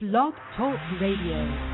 Blog Talk Radio.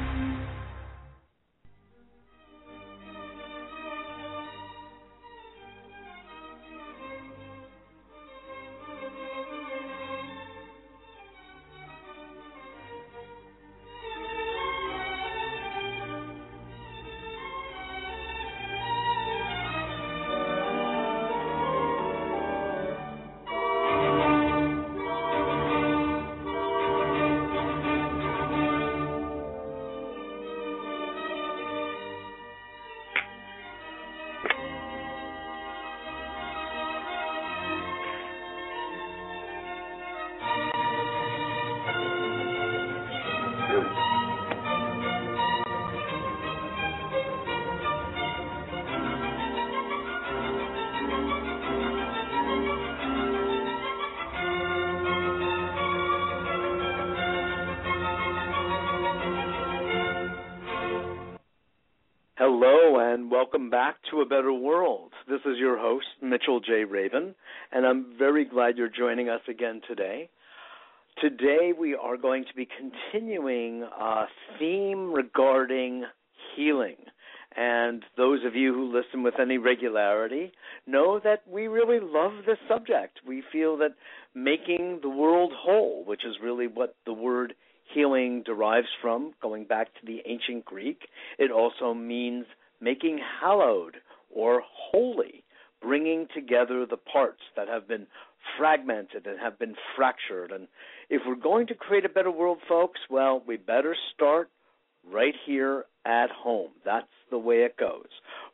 A Better World. This is your host, Mitchell J. Rabin, and I'm very glad you're joining us again today. Today we are going to be continuing a theme regarding healing. And those of you who listen with any regularity know that we really love this subject. We feel that making the world whole, which is really what the word healing derives from, going back to the ancient Greek. It also means making hallowed or holy, bringing together the parts that have been fragmented and have been fractured. And if we're going to create a better world, folks, well, we better start right here at home. That's the way it goes.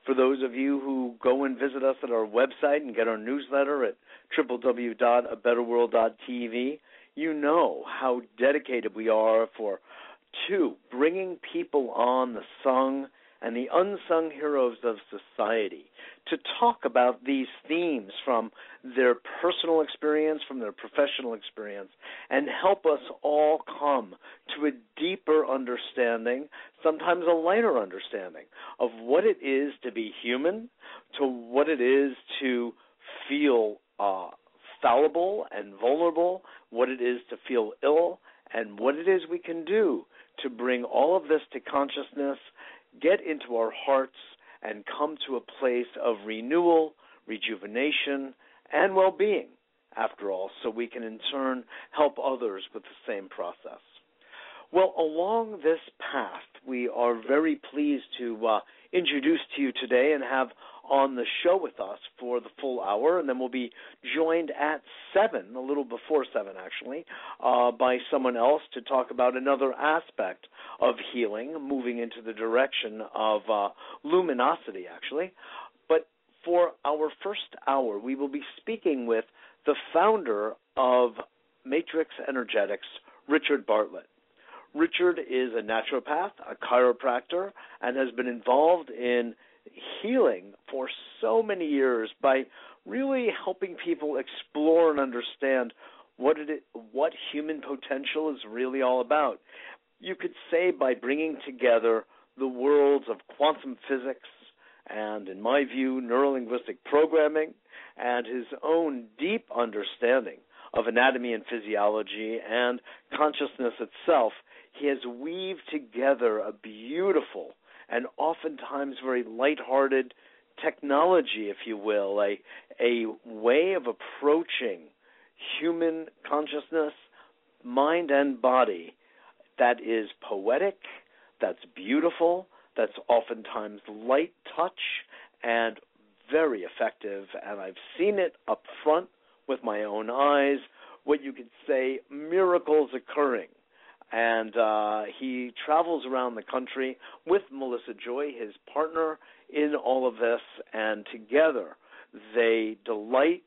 For those of you who go and visit us at our website and get our newsletter at www.abetterworld.tv, you know how dedicated we are for two bringing people on the sung and the unsung heroes of society to talk about these themes from their personal experience, from their professional experience, and help us all come to a deeper understanding, sometimes a lighter understanding, of what it is to be human, to what it is to feel uh, fallible and vulnerable, what it is to feel ill, and what it is we can do to bring all of this to consciousness, get into our hearts, and come to a place of renewal, rejuvenation, and well being, after all, so we can in turn help others with the same process. Well, along this path, we are very pleased to uh, introduce to you today and have on the show with us for the full hour, and then we'll be joined at seven, a little before seven actually, uh, by someone else to talk about another aspect of healing, moving into the direction of uh, luminosity actually. But for our first hour, we will be speaking with the founder of Matrix Energetics, Richard Bartlett. Richard is a naturopath, a chiropractor, and has been involved in healing for so many years by really helping people explore and understand what it what human potential is really all about. You could say by bringing together the worlds of quantum physics and in my view neurolinguistic programming and his own deep understanding of anatomy and physiology and consciousness itself, he has weaved together a beautiful and oftentimes very lighthearted technology, if you will, a a way of approaching human consciousness, mind and body that is poetic, that's beautiful, that's oftentimes light touch and very effective and I've seen it up front with my own eyes, what you could say miracles occurring and uh, he travels around the country with Melissa Joy, his partner, in all of this, and together they delight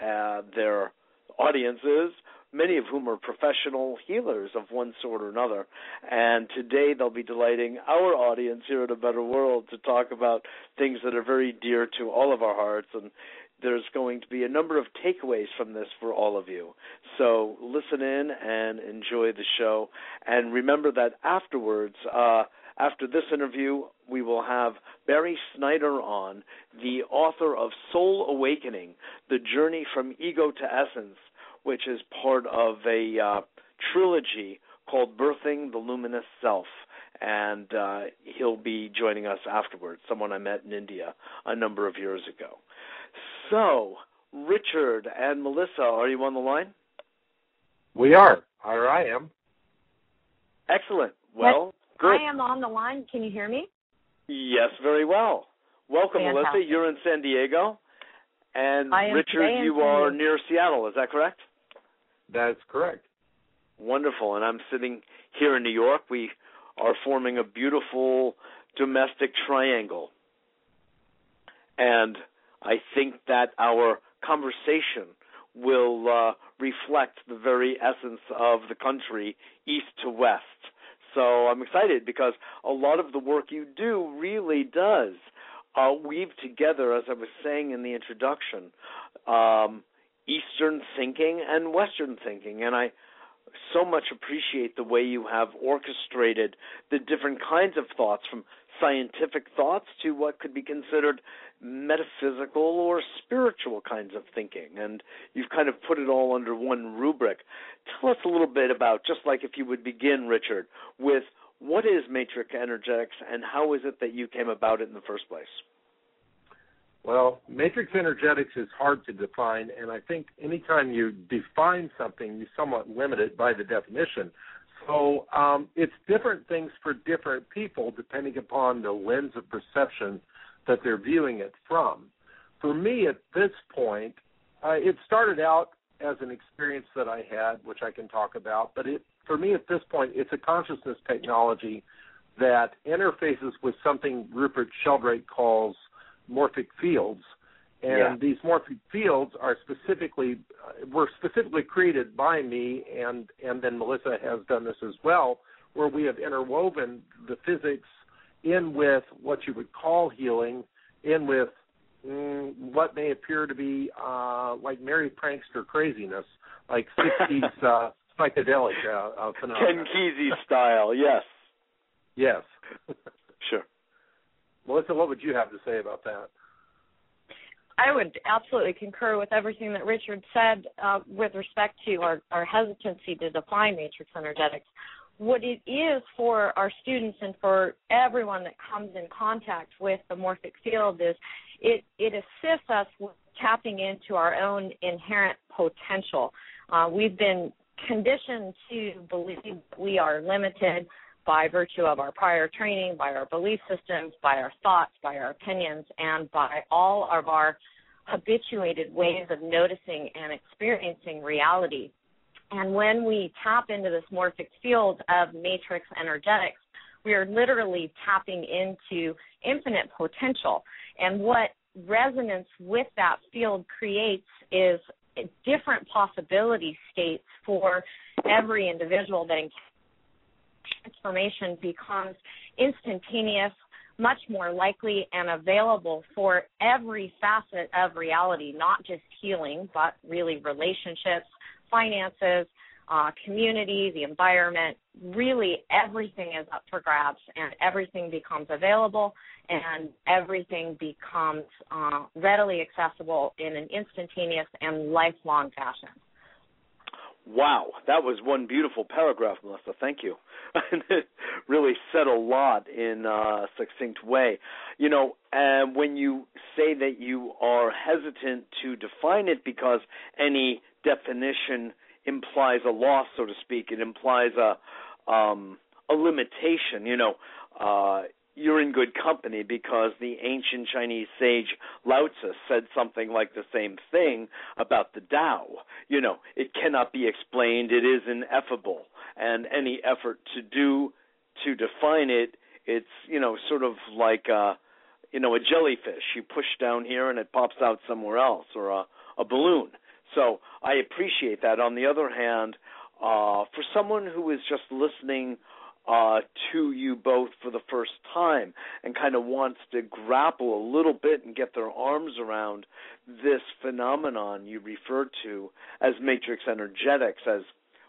uh, their audiences, many of whom are professional healers of one sort or another. And today they'll be delighting our audience here at A Better World to talk about things that are very dear to all of our hearts. And there's going to be a number of takeaways from this for all of you. So listen in and enjoy the show. And remember that afterwards, uh, after this interview, we will have Barry Snyder on, the author of Soul Awakening The Journey from Ego to Essence, which is part of a uh, trilogy called Birthing the Luminous Self. And uh, he'll be joining us afterwards, someone I met in India a number of years ago. So, Richard and Melissa, are you on the line? We are. Or I am. Excellent. Well, good. I am on the line. Can you hear me? Yes, very well. Welcome, Fantastic. Melissa. You're in San Diego. And Richard, you are near Seattle. Is that correct? That's correct. Wonderful. And I'm sitting here in New York. We are forming a beautiful domestic triangle. And I think that our conversation will uh, reflect the very essence of the country, east to west. So I'm excited because a lot of the work you do really does uh, weave together, as I was saying in the introduction, um, Eastern thinking and Western thinking. And I so much appreciate the way you have orchestrated the different kinds of thoughts from scientific thoughts to what could be considered metaphysical or spiritual kinds of thinking. And you've kind of put it all under one rubric. Tell us a little bit about, just like if you would begin, Richard, with what is matrix energetics and how is it that you came about it in the first place? Well, matrix energetics is hard to define, and I think anytime you define something, you somewhat limit it by the definition. So um, it's different things for different people depending upon the lens of perception that they're viewing it from. For me, at this point, uh, it started out as an experience that I had, which I can talk about, but it, for me at this point, it's a consciousness technology that interfaces with something Rupert Sheldrake calls morphic fields. And yeah. these morphic fields are specifically uh, were specifically created by me, and and then Melissa has done this as well, where we have interwoven the physics in with what you would call healing, in with mm, what may appear to be uh, like merry prankster craziness, like 60s uh, psychedelic uh, uh, Ken Kesey style, yes. Yes. sure. Melissa, what would you have to say about that? I would absolutely concur with everything that Richard said uh, with respect to our, our hesitancy to define matrix energetics. What it is for our students and for everyone that comes in contact with the morphic field is it, it assists us with tapping into our own inherent potential. Uh, we've been conditioned to believe we are limited by virtue of our prior training, by our belief systems, by our thoughts, by our opinions, and by all of our habituated ways of noticing and experiencing reality. And when we tap into this morphic field of matrix energetics, we are literally tapping into infinite potential. And what resonance with that field creates is different possibility states for every individual that transformation becomes instantaneous, much more likely and available for every facet of reality, not just healing, but really relationships, finances, uh, community, the environment. Really, everything is up for grabs, and everything becomes available, and everything becomes uh, readily accessible in an instantaneous and lifelong fashion. Wow, that was one beautiful paragraph, Melissa. Thank you. it really said a lot in a succinct way. You know, and when you say that you are hesitant to define it because any definition implies a loss, so to speak, it implies a um, a limitation. You know, uh, you're in good company because the ancient Chinese sage Lao Tzu said something like the same thing about the Tao. You know, it cannot be explained, it is ineffable, and any effort to do to define it, it's you know sort of like a you know a jellyfish. You push down here and it pops out somewhere else, or a, a balloon. So I appreciate that. On the other hand, uh, for someone who is just listening uh, to you both for the first time and kind of wants to grapple a little bit and get their arms around this phenomenon you refer to as matrix energetics as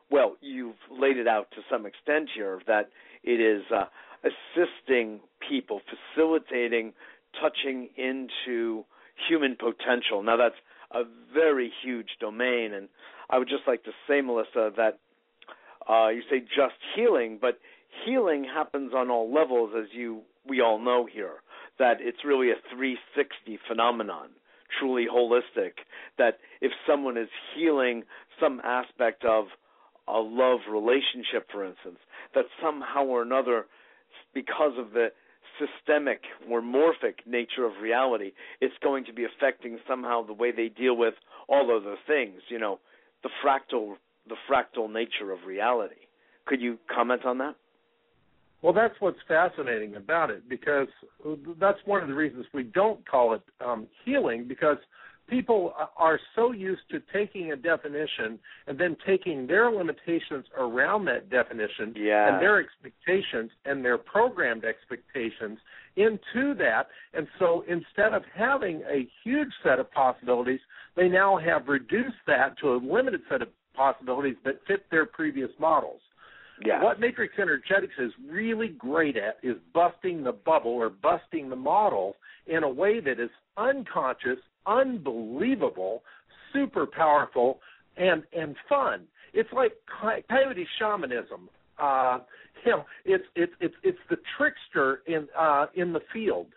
well you've laid it out to some extent here that it is uh, assisting people facilitating touching into human potential. Now that's a very huge domain and i would just like to say melissa that uh, you say just healing, but healing happens on all levels, as you we all know here. That it's really a 360 phenomenon, truly holistic. That if someone is healing some aspect of a love relationship, for instance, that somehow or another, because of the systemic or morphic nature of reality, it's going to be affecting somehow the way they deal with all other things. You know, the fractal the fractal nature of reality. Could you comment on that? Well, that's what's fascinating about it because that's one of the reasons we don't call it um, healing because people are so used to taking a definition and then taking their limitations around that definition and their expectations and their programmed expectations into that. And so instead of having a huge set of possibilities, they now have reduced that to a limited set of possibilities that fit their previous models. Yeah. What matrix energetics is really great at is busting the bubble or busting the model in a way that is unconscious, unbelievable, super powerful, and and fun. It's like coyote shamanism. Uh, you know, it's it's it's it's the trickster in uh, in the field.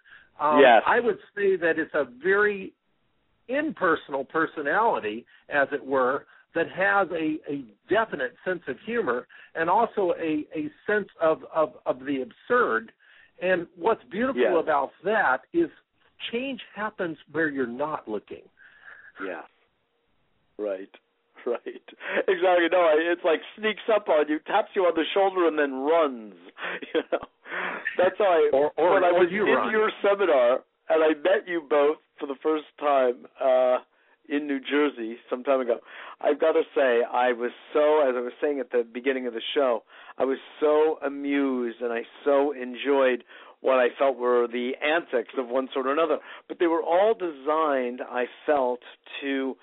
Um, yes. I would say that it's a very impersonal personality, as it were, that has a, a definite sense of humor and also a, a sense of, of, of the absurd. And what's beautiful yeah. about that is change happens where you're not looking. Yeah. Right. Right. Exactly. No, it's like sneaks up on you, taps you on the shoulder, and then runs. You know, that's how I. Or, or, when I was you in run. your seminar, and I met you both for the first time. uh in New Jersey some time ago. I've got to say, I was so, as I was saying at the beginning of the show, I was so amused and I so enjoyed what I felt were the antics of one sort or another. But they were all designed, I felt, to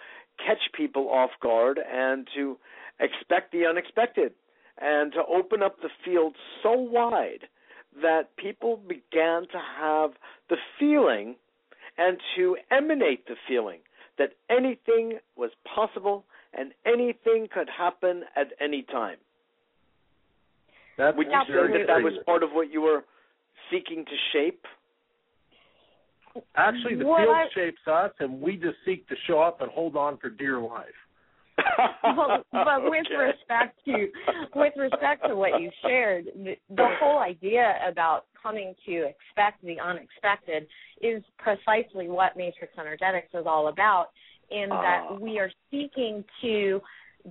catch people off guard and to expect the unexpected and to open up the field so wide that people began to have the feeling and to emanate the feeling that anything was possible and anything could happen at any time. That's Would you say that that was part of what you were seeking to shape? Actually, the What field I- shapes us, and we just seek to show up and hold on for dear life. Well, but with Okay. respect to with respect to what you shared, the, the whole idea about coming to expect the unexpected is precisely what matrix energetics is all about. In Ah. that we are seeking to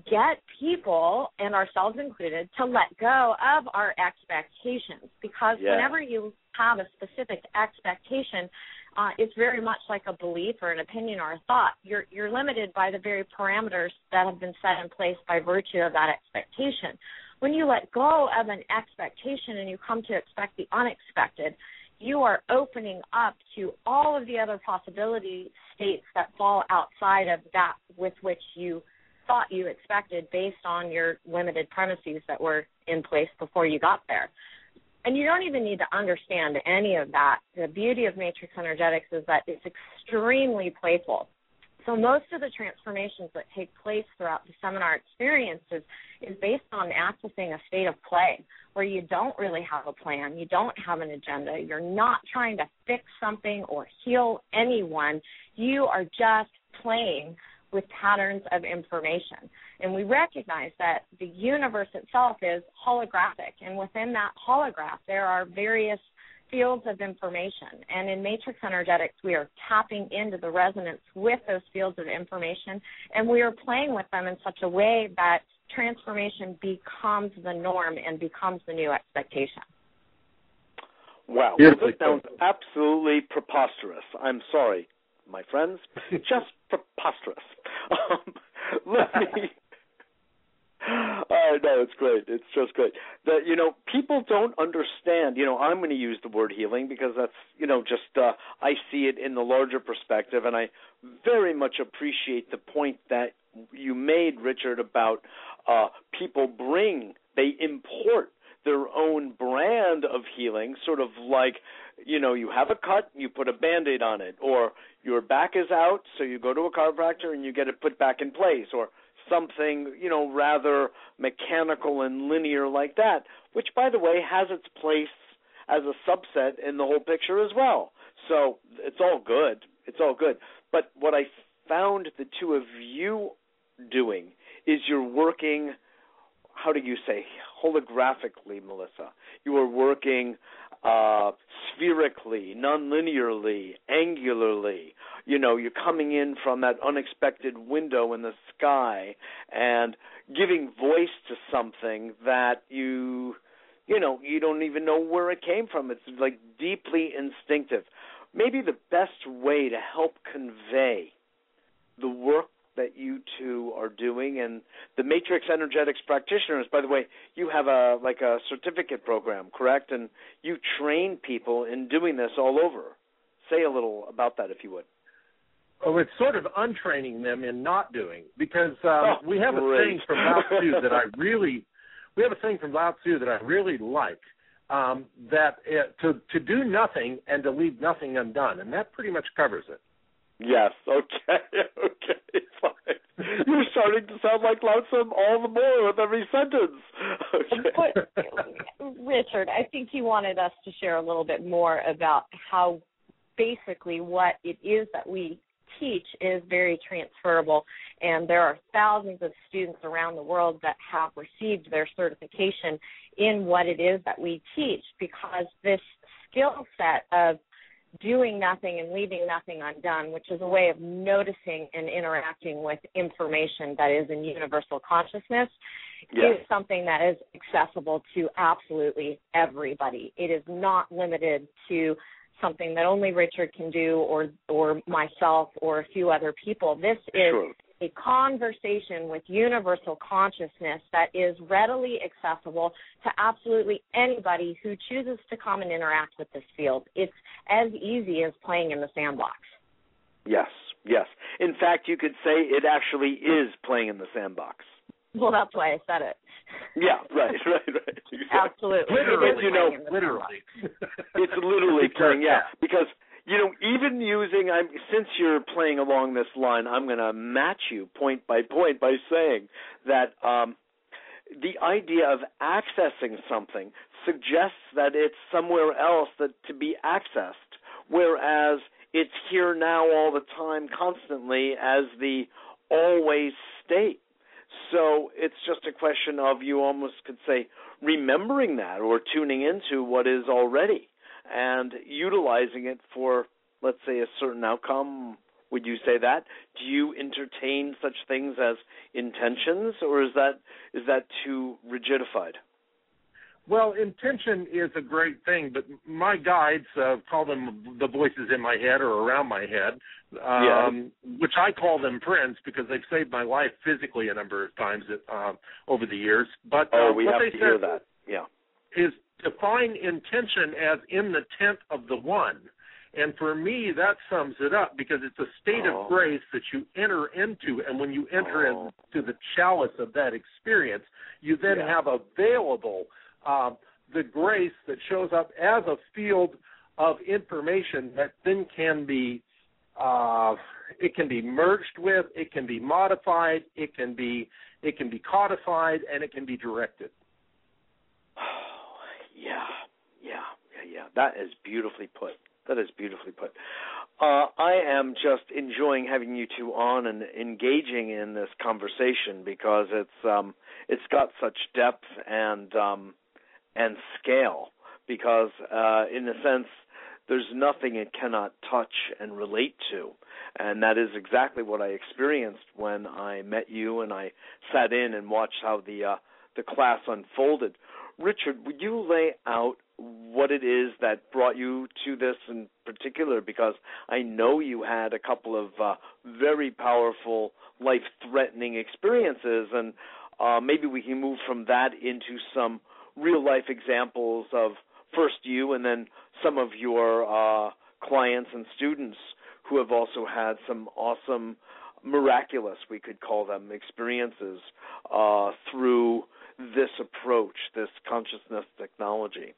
get people and ourselves included to let go of our expectations because Yeah. whenever you have a specific expectation uh, it's very much like a belief or an opinion or a thought. You're you're limited by the very parameters that have been set in place by virtue of that expectation. When you let go of an expectation and you come to expect the unexpected, you are opening up to all of the other possibility states that fall outside of that with which you thought you expected based on your limited premises that were in place before you got there and you don't even need to understand any of that. The beauty of matrix energetics is that it's extremely playful. So most of the transformations that take place throughout the seminar experiences is based on accessing a state of play where you don't really have a plan, you don't have an agenda, you're not trying to fix something or heal anyone. You are just playing with patterns of information. And we recognize that the universe itself is holographic, and within that holograph, there are various fields of information. And in matrix energetics, we are tapping into the resonance with those fields of information, and we are playing with them in such a way that transformation becomes the norm and becomes the new expectation. Wow. Beautifully this sounds absolutely preposterous. I'm sorry, my friends. Just preposterous. Um, let me. Uh, no, it's great. It's just great. That you know, people don't understand. You know, I'm going to use the word healing because that's you know just uh, I see it in the larger perspective, and I very much appreciate the point that you made, Richard, about uh, people bring they import their own brand of healing, sort of like, you know, you have a cut, you put a band-aid on it, or your back is out, so you go to a chiropractor and you get it put back in place, or something, you know, rather mechanical and linear like that, which by the way has its place as a subset in the whole picture as well. So it's all good. It's all good. But what I found the two of you doing is you're working how do you say holographically, Melissa? You are working uh, spherically, non-linearly, angularly. You know, you're coming in from that unexpected window in the sky and giving voice to something that you, you know, you don't even know where it came from. It's like deeply instinctive. Maybe the best way to help convey the work that you two are doing and the matrix energetics practitioners by the way you have a like a certificate program correct and you train people in doing this all over say a little about that if you would Oh, it's sort of untraining them in not doing because um, oh, we have great. a thing from Lao Tzu that I really, we have a thing from Lao Tzu that I really like. Um, that it, to to do nothing and to leave nothing undone, and that pretty much covers it. Yes. Okay. Okay. Fine. You're starting to sound like Lonesome all the more with every sentence. Okay. Richard, I think you wanted us to share a little bit more about how basically what it is that we teach is very transferable and there are thousands of students around the world that have received their certification in what it is that we teach because this skill set of doing nothing and leaving nothing undone, which is a way of noticing and interacting with information that is in universal consciousness, Yes. is something that is accessible to absolutely everybody. It is not limited to something that only Richard can do or or myself or a few other people. This is Sure. A conversation with universal consciousness that is readily accessible to absolutely anybody who chooses to come and interact with this field. It's as easy as playing in the sandbox. Yes. Yes. In fact, you could say it actually is playing in the sandbox. Well, that's why I said it. Yeah. Right. Right. Right. Exactly. Absolutely. Literally, It is you know, playing in the Literally. It's literally playing, yeah. yeah. Because you know, even using, I'm since you're playing along this line, I'm going to match you point by point by saying that um, the idea of accessing something suggests that it's somewhere else that to be accessed, whereas it's here now all the time, constantly as the always state. So it's just a question of you almost could say remembering that or tuning into what is already and utilizing it for, let's say, a certain outcome. Would you say that? Do you entertain such things as intentions, or is that is that too rigidified? Well, intention is a great thing, but my guides uh, call them the voices in my head or around my head, um, which I call them friends because they've saved my life physically a number of times uh, over the years. But Oh, uh, we what have they to hear that. Yeah. is define intention as in the tenth of the one. And for me, that sums it up because it's a state Oh. of grace that you enter into. And when you enter Oh. into the chalice of that experience, you then Yeah. have available uh, the grace that shows up as a field of information that then can be uh, it can be merged with, it can be modified, it can be it can be codified, and it can be directed. yeah, yeah, yeah, yeah. That is beautifully put. That is beautifully put. Uh, I am just enjoying having you two on and engaging in this conversation because it's um, it's got such depth and um, and scale. Because uh, in a sense, there's nothing it cannot touch and relate to, and that is exactly what I experienced when I met you and I sat in and watched how the uh, the class unfolded. Richard, would you lay out what it is that brought you to this in particular? Because I know you had a couple of uh, very powerful, life-threatening experiences, and uh, maybe we can move from that into some real-life examples of first you, and then some of your uh, clients and students who have also had some awesome, miraculous, we could call them, experiences uh, through this approach, this consciousness technology.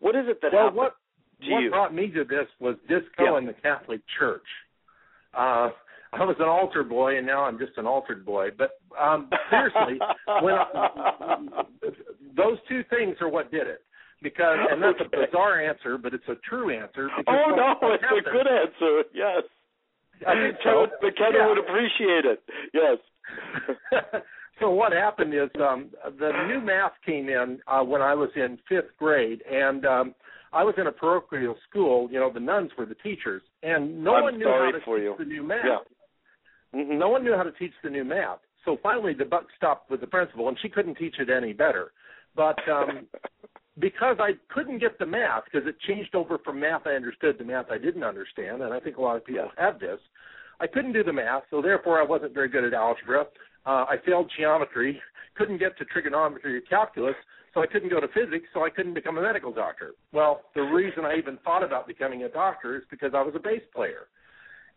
What is it that well, happened what to what you? brought me to this was disco Yeah. in the Catholic Church. Uh, I was an altar boy, and now I'm just an altered boy. But Um, seriously, when I, those two things are what did it. Because and that's Okay. a bizarre answer, but it's a true answer. Oh no, it's a good answer. Yes. I think so. McKenna Yeah. would appreciate it. Yes. so what happened is um the new math came in uh when I was in fifth grade and um I was in a parochial school, you know, the nuns were the teachers and no I'm one knew how to teach you. the new math. Yeah. Mhm. No one knew how to teach the new math. So finally the buck stopped with the principal and she couldn't teach it any better. But um because I couldn't get the math because it changed over from math I understood to math I didn't understand, and I think a lot of people have this. I couldn't do the math, so therefore I wasn't very good at algebra. Uh, I failed geometry, couldn't get to trigonometry or calculus, so I couldn't go to physics, so I couldn't become a medical doctor. Well, the reason I even thought about becoming a doctor is because I was a bass player,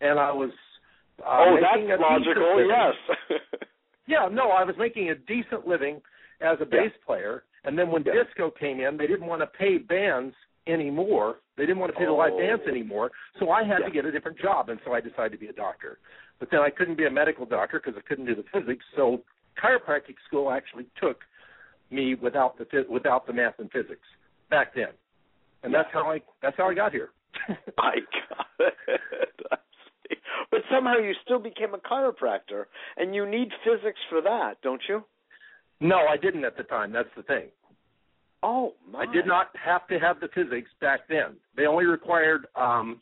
and I was. Uh, oh, that's logical. Yes. Yeah, no, I was making a decent living as a bass player, and then when Yeah. disco came in, they didn't want to pay bands anymore. They didn't want to pay the live Oh. bands anymore, so I had Yeah. to get a different job, and so I decided to be a doctor. But then I couldn't be a medical doctor because I couldn't do the physics, so chiropractic school actually took me without the without the math and physics back then, and that's how I that's how I got here. My God. But somehow you still became a chiropractor, and you need physics for that, don't you? no, I didn't at the time. That's the thing. Oh, my. I did not have to have the physics back then. They only required um,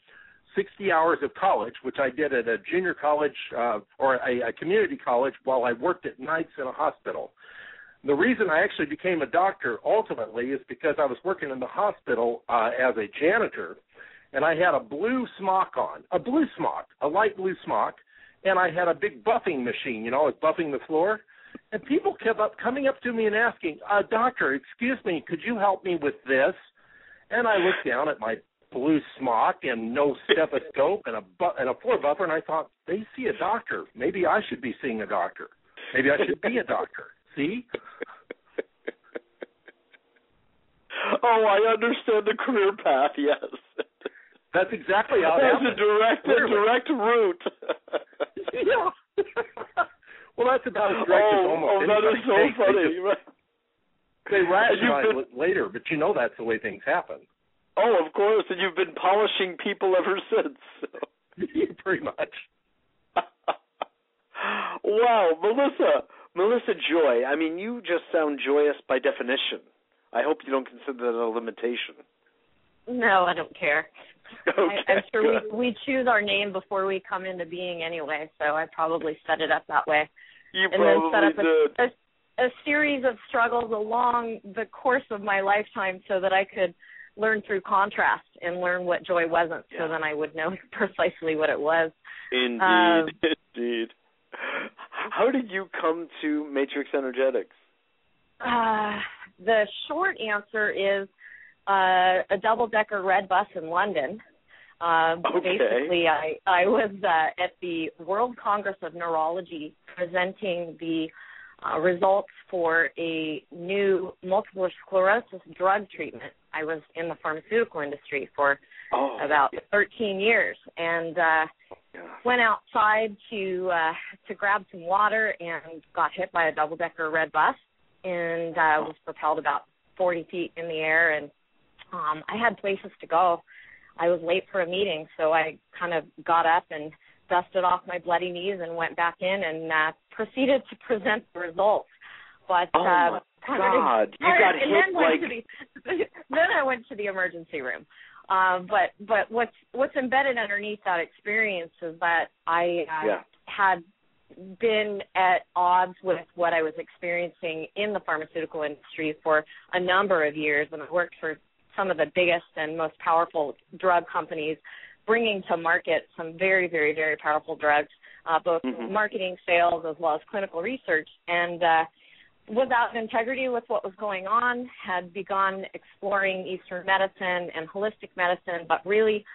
60 hours of college, which I did at a junior college uh, or a, a community college while I worked at nights in a hospital. The reason I actually became a doctor ultimately is because I was working in the hospital uh, as a janitor, and I had a blue smock on, a blue smock, a light blue smock, and I had a big buffing machine. You know, I was buffing the floor, and people kept up coming up to me and asking, uh, "Doctor, excuse me, could you help me with this?" And I looked down at my blue smock and no stethoscope and a bu- and a floor buffer, and I thought, "They see a doctor. Maybe I should be seeing a doctor. Maybe I should be a doctor." See? oh, I understand the career path. Yes. That's exactly how it That's a direct, a direct route. yeah. Well, that's about as direct as oh, almost oh, that anybody is so. They funny. just- Right. They rationalize been- it later, but you know that's the way things happen. Oh, of course, and you've been polishing people ever since. Pretty much. wow, Melissa, Melissa Joy. I mean, you just sound joyous by definition. I hope you don't consider that a limitation. No, I don't care. Okay, I, I'm sure good. we we choose our name before we come into being anyway, so I probably set it up that way. You and then set up did. a, a series of struggles along the course of my lifetime so that I could learn through contrast and learn what joy wasn't Yeah. so then I would know precisely what it was. Indeed, um, indeed. How did you come to Matrix Energetics? Uh, the short answer is uh, a double decker red bus in London. Uh, Okay. Basically, I I was uh, at the World Congress of Neurology presenting the uh, results for a new multiple sclerosis drug treatment. I was in the pharmaceutical industry for Oh, about yeah. 13 years, and uh, yeah. went outside to uh to grab some water and got hit by a double decker red bus and uh was propelled about 40 feet in the air and um I had places to go. I was late for a meeting, so I kind of got up and dusted off my bloody knees and went back in and uh proceeded to present the results. But Oh uh my prior to- God, you got and hit then like the, then I went to the emergency room. Um, but but what's what's embedded underneath that experience is that I uh, yeah. had been at odds with what I was experiencing in the pharmaceutical industry for a number of years, and I worked for some of the biggest and most powerful drug companies, bringing to market some very very very powerful drugs, uh, both Mhm. marketing, sales, as well as clinical research, and uh, was out of integrity with what was going on, had begun exploring Eastern medicine and holistic medicine, but really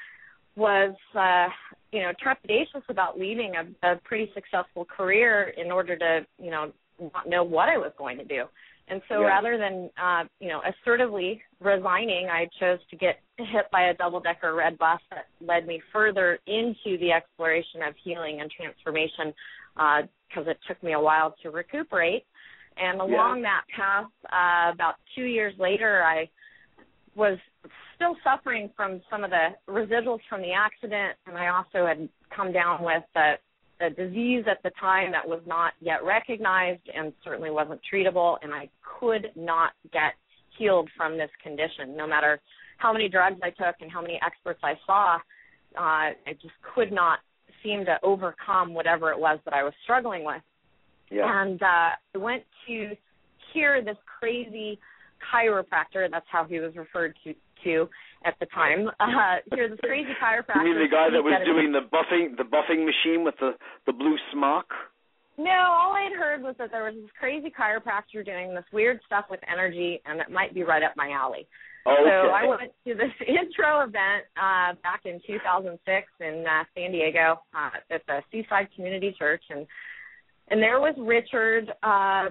was, uh, you know, trepidatious about leaving a, a pretty successful career in order to, you know, not know what I was going to do. And so Yeah. rather than, uh, you know, assertively resigning, I chose to get hit by a double decker red bus that led me further into the exploration of healing and transformation uh, because it took me a while to recuperate. And along yeah. that path, uh, about two years later, I was still suffering from some of the residuals from the accident, and I also had come down with a, a disease at the time that was not yet recognized and certainly wasn't treatable, and I could not get healed from this condition, no matter how many drugs I took and how many experts I saw. Uh, I just could not seem to overcome whatever it was that I was struggling with. Yeah. And uh, I went to hear this crazy chiropractor. That's how he was referred to to at the time. Uh, hear this crazy chiropractor. You mean the guy that was speak at a- doing the buffing the buffing machine with the the blue smock? No, all I had heard was that there was this crazy chiropractor doing this weird stuff with energy, and it might be right up my alley. Oh, okay. So I went to this intro event uh, back in 2006 in uh, San Diego uh, at the Seaside Community Church, and and there was Richard uh,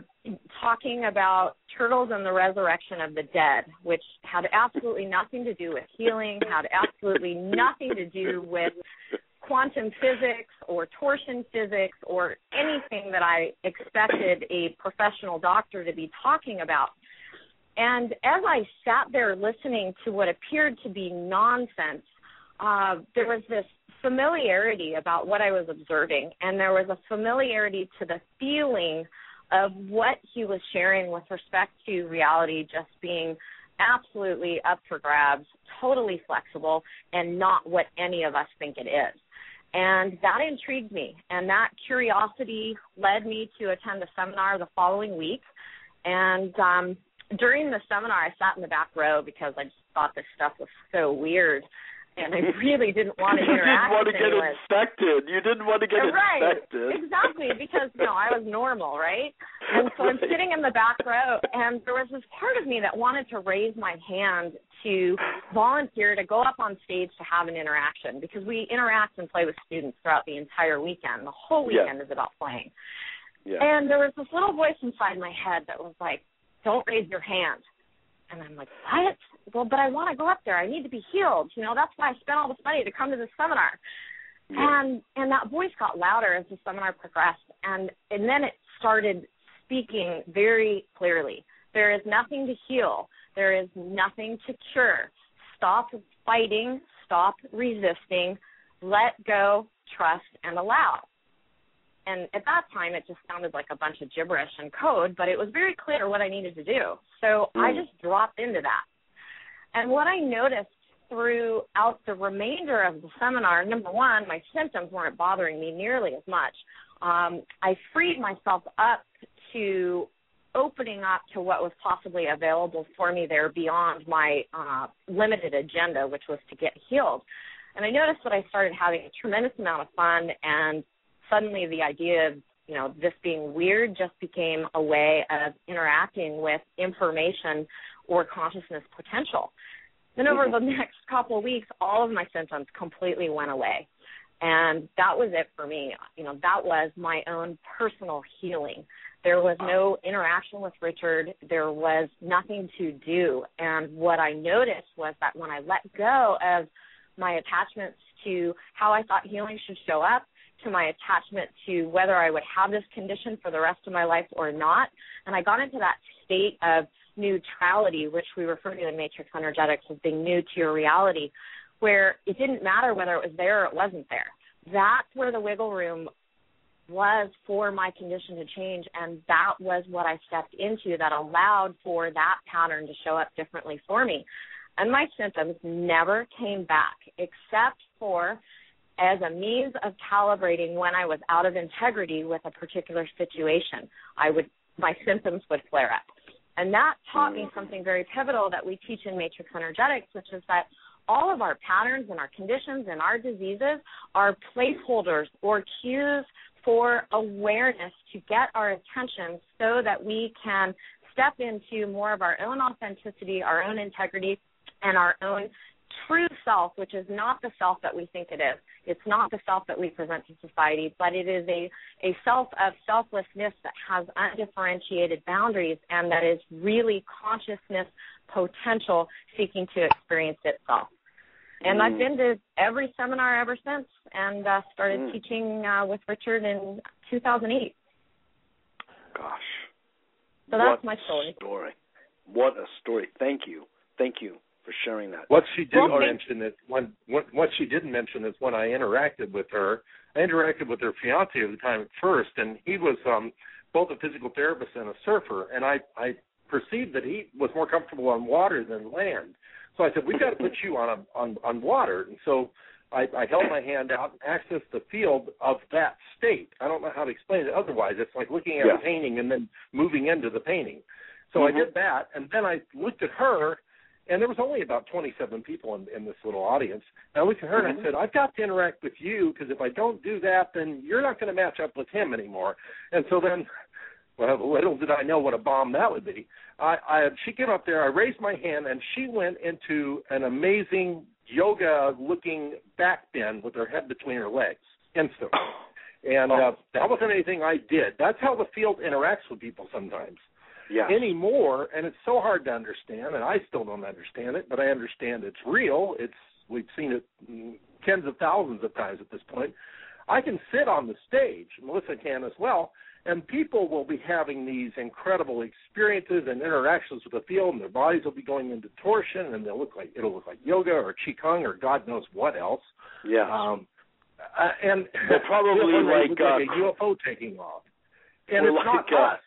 talking about turtles and the resurrection of the dead, which had absolutely nothing to do with healing, had absolutely nothing to do with quantum physics or torsion physics or anything that I expected a professional doctor to be talking about. And as I sat there listening to what appeared to be nonsense, uh, there was this familiarity about what I was observing, and there was a familiarity to the feeling of what he was sharing with respect to reality just being absolutely up for grabs, totally flexible, and not what any of us think it is. And that intrigued me, and that curiosity led me to attend a seminar the following week. And um, during the seminar, I sat in the back row because I just thought this stuff was so weird, and I really didn't want to interact. you didn't want to get anyone. infected. You didn't want to get right, infected. exactly, because you know I was normal, right? And so I'm sitting in the back row, and there was this part of me that wanted to raise my hand to volunteer to go up on stage to have an interaction because we interact and play with students throughout the entire weekend. The whole Yeah. weekend is about playing. Yeah. And there was this little voice inside my head that was like, "Don't raise your hand." And I'm like, "What?" Well, but I want to go up there. I need to be healed. You know, that's why I spent all this money to come to this seminar. Yeah. And and that voice got louder as the seminar progressed, and and then it started speaking very clearly. There is nothing to heal. There is nothing to cure. Stop fighting. Stop resisting. Let go. Trust and allow. And at that time, it just sounded like a bunch of gibberish and code, but it was very clear what I needed to do. So I Mm. just dropped into that. And what I noticed throughout the remainder of the seminar, number one, my symptoms weren't bothering me nearly as much. Um, I freed myself up to opening up to what was possibly available for me there beyond my uh, limited agenda, which was to get healed. And I noticed that I started having a tremendous amount of fun, and suddenly the idea of you know this being weird just became a way of interacting with information or consciousness potential. Then over mm-hmm. the next couple of weeks, all of my symptoms completely went away. And that was it for me. You know, that was my own personal healing. There was no interaction with Richard. There was nothing to do. And what I noticed was that when I let go of my attachments to how I thought healing should show up, to my attachment to whether I would have this condition for the rest of my life or not, and I got into that state of neutrality, which we refer to in Matrix Energetics as being new to your reality, where it didn't matter whether it was there or it wasn't there. That's where the wiggle room was for my condition to change, and that was what I stepped into that allowed for that pattern to show up differently for me. And my symptoms never came back, except for as a means of calibrating when I was out of integrity with a particular situation. I would my symptoms would flare up. And that taught me something very pivotal that we teach in Matrix Energetics, which is that all of our patterns and our conditions and our diseases are placeholders or cues for awareness to get our attention so that we can step into more of our own authenticity, our own integrity, and our own true self, which is not the self that we think it is. It's not the self that we present to society, but it is a, a self of selflessness that has undifferentiated boundaries and that is really consciousness potential seeking to experience itself. And I've Mm. been to every seminar ever since and uh, started Mm. teaching uh, with Richard in 2008. gosh. So that's what my story. Story. What a story. Thank you. Thank you for sharing that. What she didn't Well, mention is when what, what she didn't mention is when I interacted with her. I interacted with her fiance at the time at first, and he was um both a physical therapist and a surfer, and I I perceived that he was more comfortable on water than land. So I said, we've got to put you on a, on on water, and so I, I held my hand out and accessed the field of that state. I don't know how to explain it otherwise. It's like looking at Yeah. a painting and then moving into the painting. So Mhm. I did that, and then I looked at her, and there was only about 27 people in, in this little audience. And I looked at her and. I said, I've got to interact with you because if I don't do that, then you're not going to match up with him anymore. And so then, well, little did I know what a bomb that would be. I, I she came up there, I raised my hand, and she went into an amazing yoga-looking back bend with her head between her legs instantly. And uh, that wasn't anything I did. That's how the field interacts with people sometimes Yeah. anymore, and it's so hard to understand, and I still don't understand it, but I understand it's real. It's we've seen it tens of thousands of times at this point. I can sit on the stage, Melissa can as well, and people will be having these incredible experiences and interactions with the field, and their bodies will be going into torsion, and they'll look like it'll look like yoga or qigong or God knows what else. yeah. Um, uh, and Well, probably it'll like, uh, a UFO taking off, and it's not like, uh, us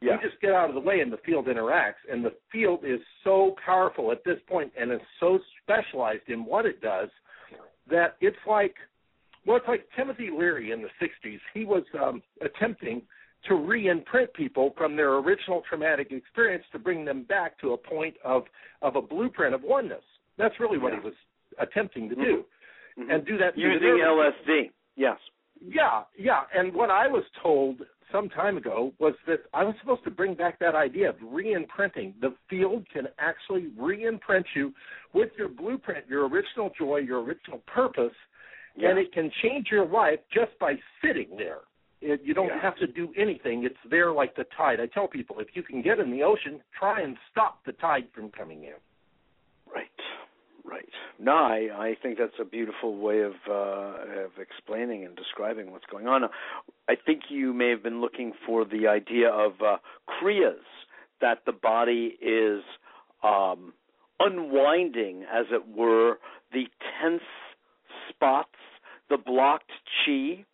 yeah. we just get out of the way and the field interacts and the field is so powerful at this point and is so specialized in what it does that it's like well it's like timothy leary in the 60s he was um, attempting to re-imprint people from their original traumatic experience to bring them back to a point of of a blueprint of oneness that's really what Yeah. he was attempting to do Mhm. and do that using. LSD. Yes. Yeah, yeah. And what I was told some time ago was that I was supposed to bring back that idea of re-imprinting. The field can actually re-imprint you with your blueprint, your original joy, your original purpose, Yeah. and it can change your life just by sitting there. It, you don't Yeah. have to do anything. It's there like the tide. I tell people if you can get in the ocean, try and stop the tide from coming in. Right. No, I, I think that's a beautiful way of uh, of explaining and describing what's going on. I think you may have been looking for the idea of uh, kriyas that the body is um, unwinding, as it were, the tense spots, the blocked chi,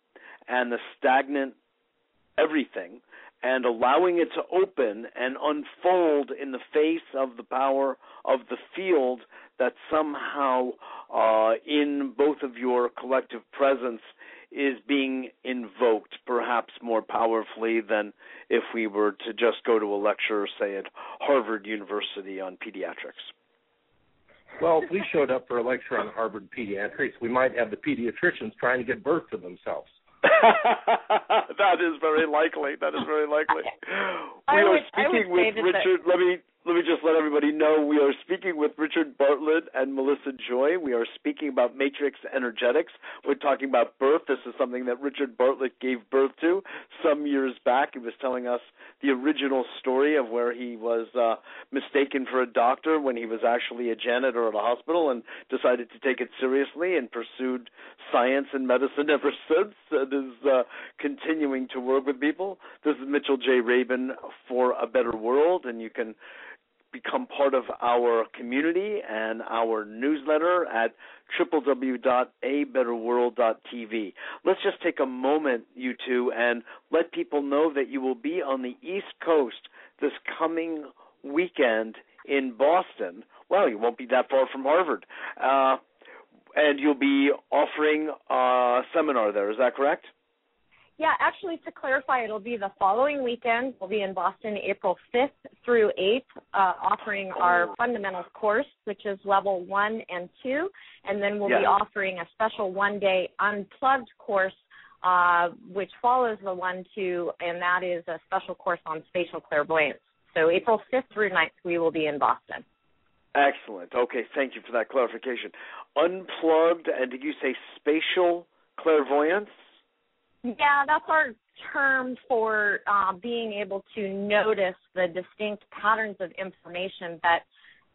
and the stagnant everything and allowing it to open and unfold in the face of the power of the field that somehow uh, in both of your collective presence is being invoked perhaps more powerfully than if we were to just go to a lecture say at Harvard University on pediatrics. Well, if we showed up for a lecture on Harvard pediatrics, we might have the pediatricians trying to get birth to themselves. that is very likely. That is very likely. I we are would- I would speaking with say that Richard. Let me let me just let everybody know we are speaking with Richard Bartlett and Melissa Joy. We are speaking about matrix energetics. We're talking about birth. This is something that Richard Bartlett gave birth to some years back. He was telling us the original story of where he was uh, mistaken for a doctor when he was actually a janitor at a hospital and decided to take it seriously and pursued science and medicine ever since and is uh, continuing to work with people. This is Mitchell J. Rabin for a Better World, and you can become part of our community and our newsletter at www.abetterworld.tv. Let's just take a moment, you two, and let people know that you will be on the East Coast this coming weekend in Boston. Well, you won't be that far from Harvard. Uh, and you'll be offering a seminar there, is that correct? Yeah, actually, to clarify, it'll be the following weekend. We'll be in Boston April 5th through 8th, uh, offering our fundamentals course, which is level one and two. And then we'll be offering a special one day unplugged course, uh, which follows the one two, and that is a special course on spatial clairvoyance. So April 5th through 9th, we will be in Boston. Excellent. Okay, thank you for that clarification. Unplugged, and did you say spatial clairvoyance? Yeah, that's our term for uh, being able to notice the distinct patterns of information that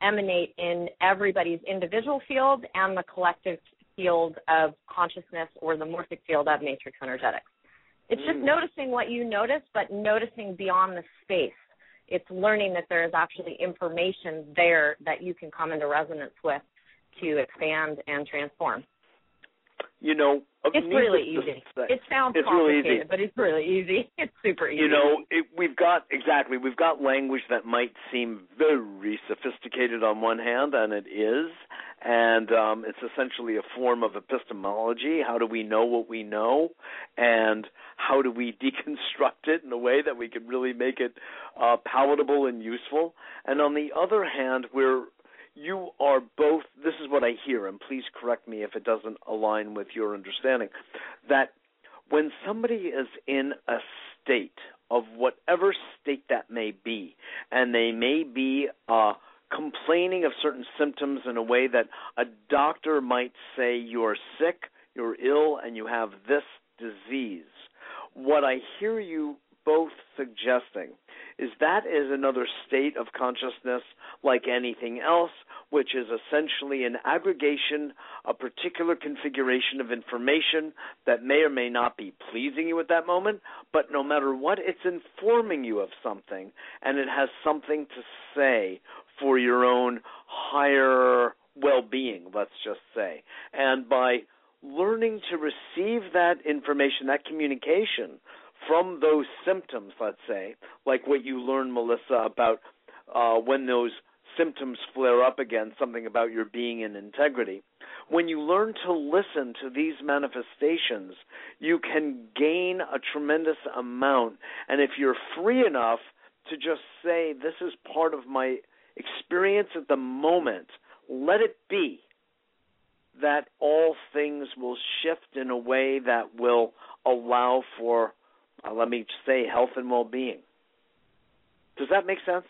emanate in everybody's individual field and the collective field of consciousness or the morphic field of matrix energetics. It's just Mm. noticing what you notice, but noticing beyond the space. It's learning that there is actually information there that you can come into resonance with to expand and transform. You know, It's really easy. say- It sounds It's really complicated, easy. but it's really easy. It's super easy. You know, it, we've got exactly. We've got language that might seem very sophisticated on one hand, and it is, and um, it's essentially a form of epistemology. How do we know what we know, and how do we deconstruct it in a way that we can really make it uh, palatable and useful? And on the other hand, we're you are both this is what I hear and please correct me if it doesn't align with your understanding that when somebody is in a state of whatever state that may be and they may be uh complaining of certain symptoms in a way that a doctor might say you're sick, you're ill and you have this disease what I hear you both suggesting is that is another state of consciousness like anything else, which is essentially an aggregation, a particular configuration of information that may or may not be pleasing you at that moment, but no matter what, it's informing you of something, and it has something to say for your own higher well being, let's just say. And by learning to receive that information, that communication from those symptoms, let's say, like what you learned, Melissa, about uh, when those symptoms flare up again, something about your being and integrity. When you learn to listen to these manifestations, you can gain a tremendous amount. And if you're free enough to just say, This is part of my experience at the moment, let it be that all things will shift in a way that will allow for, uh, let me say, health and well being. Does that make sense?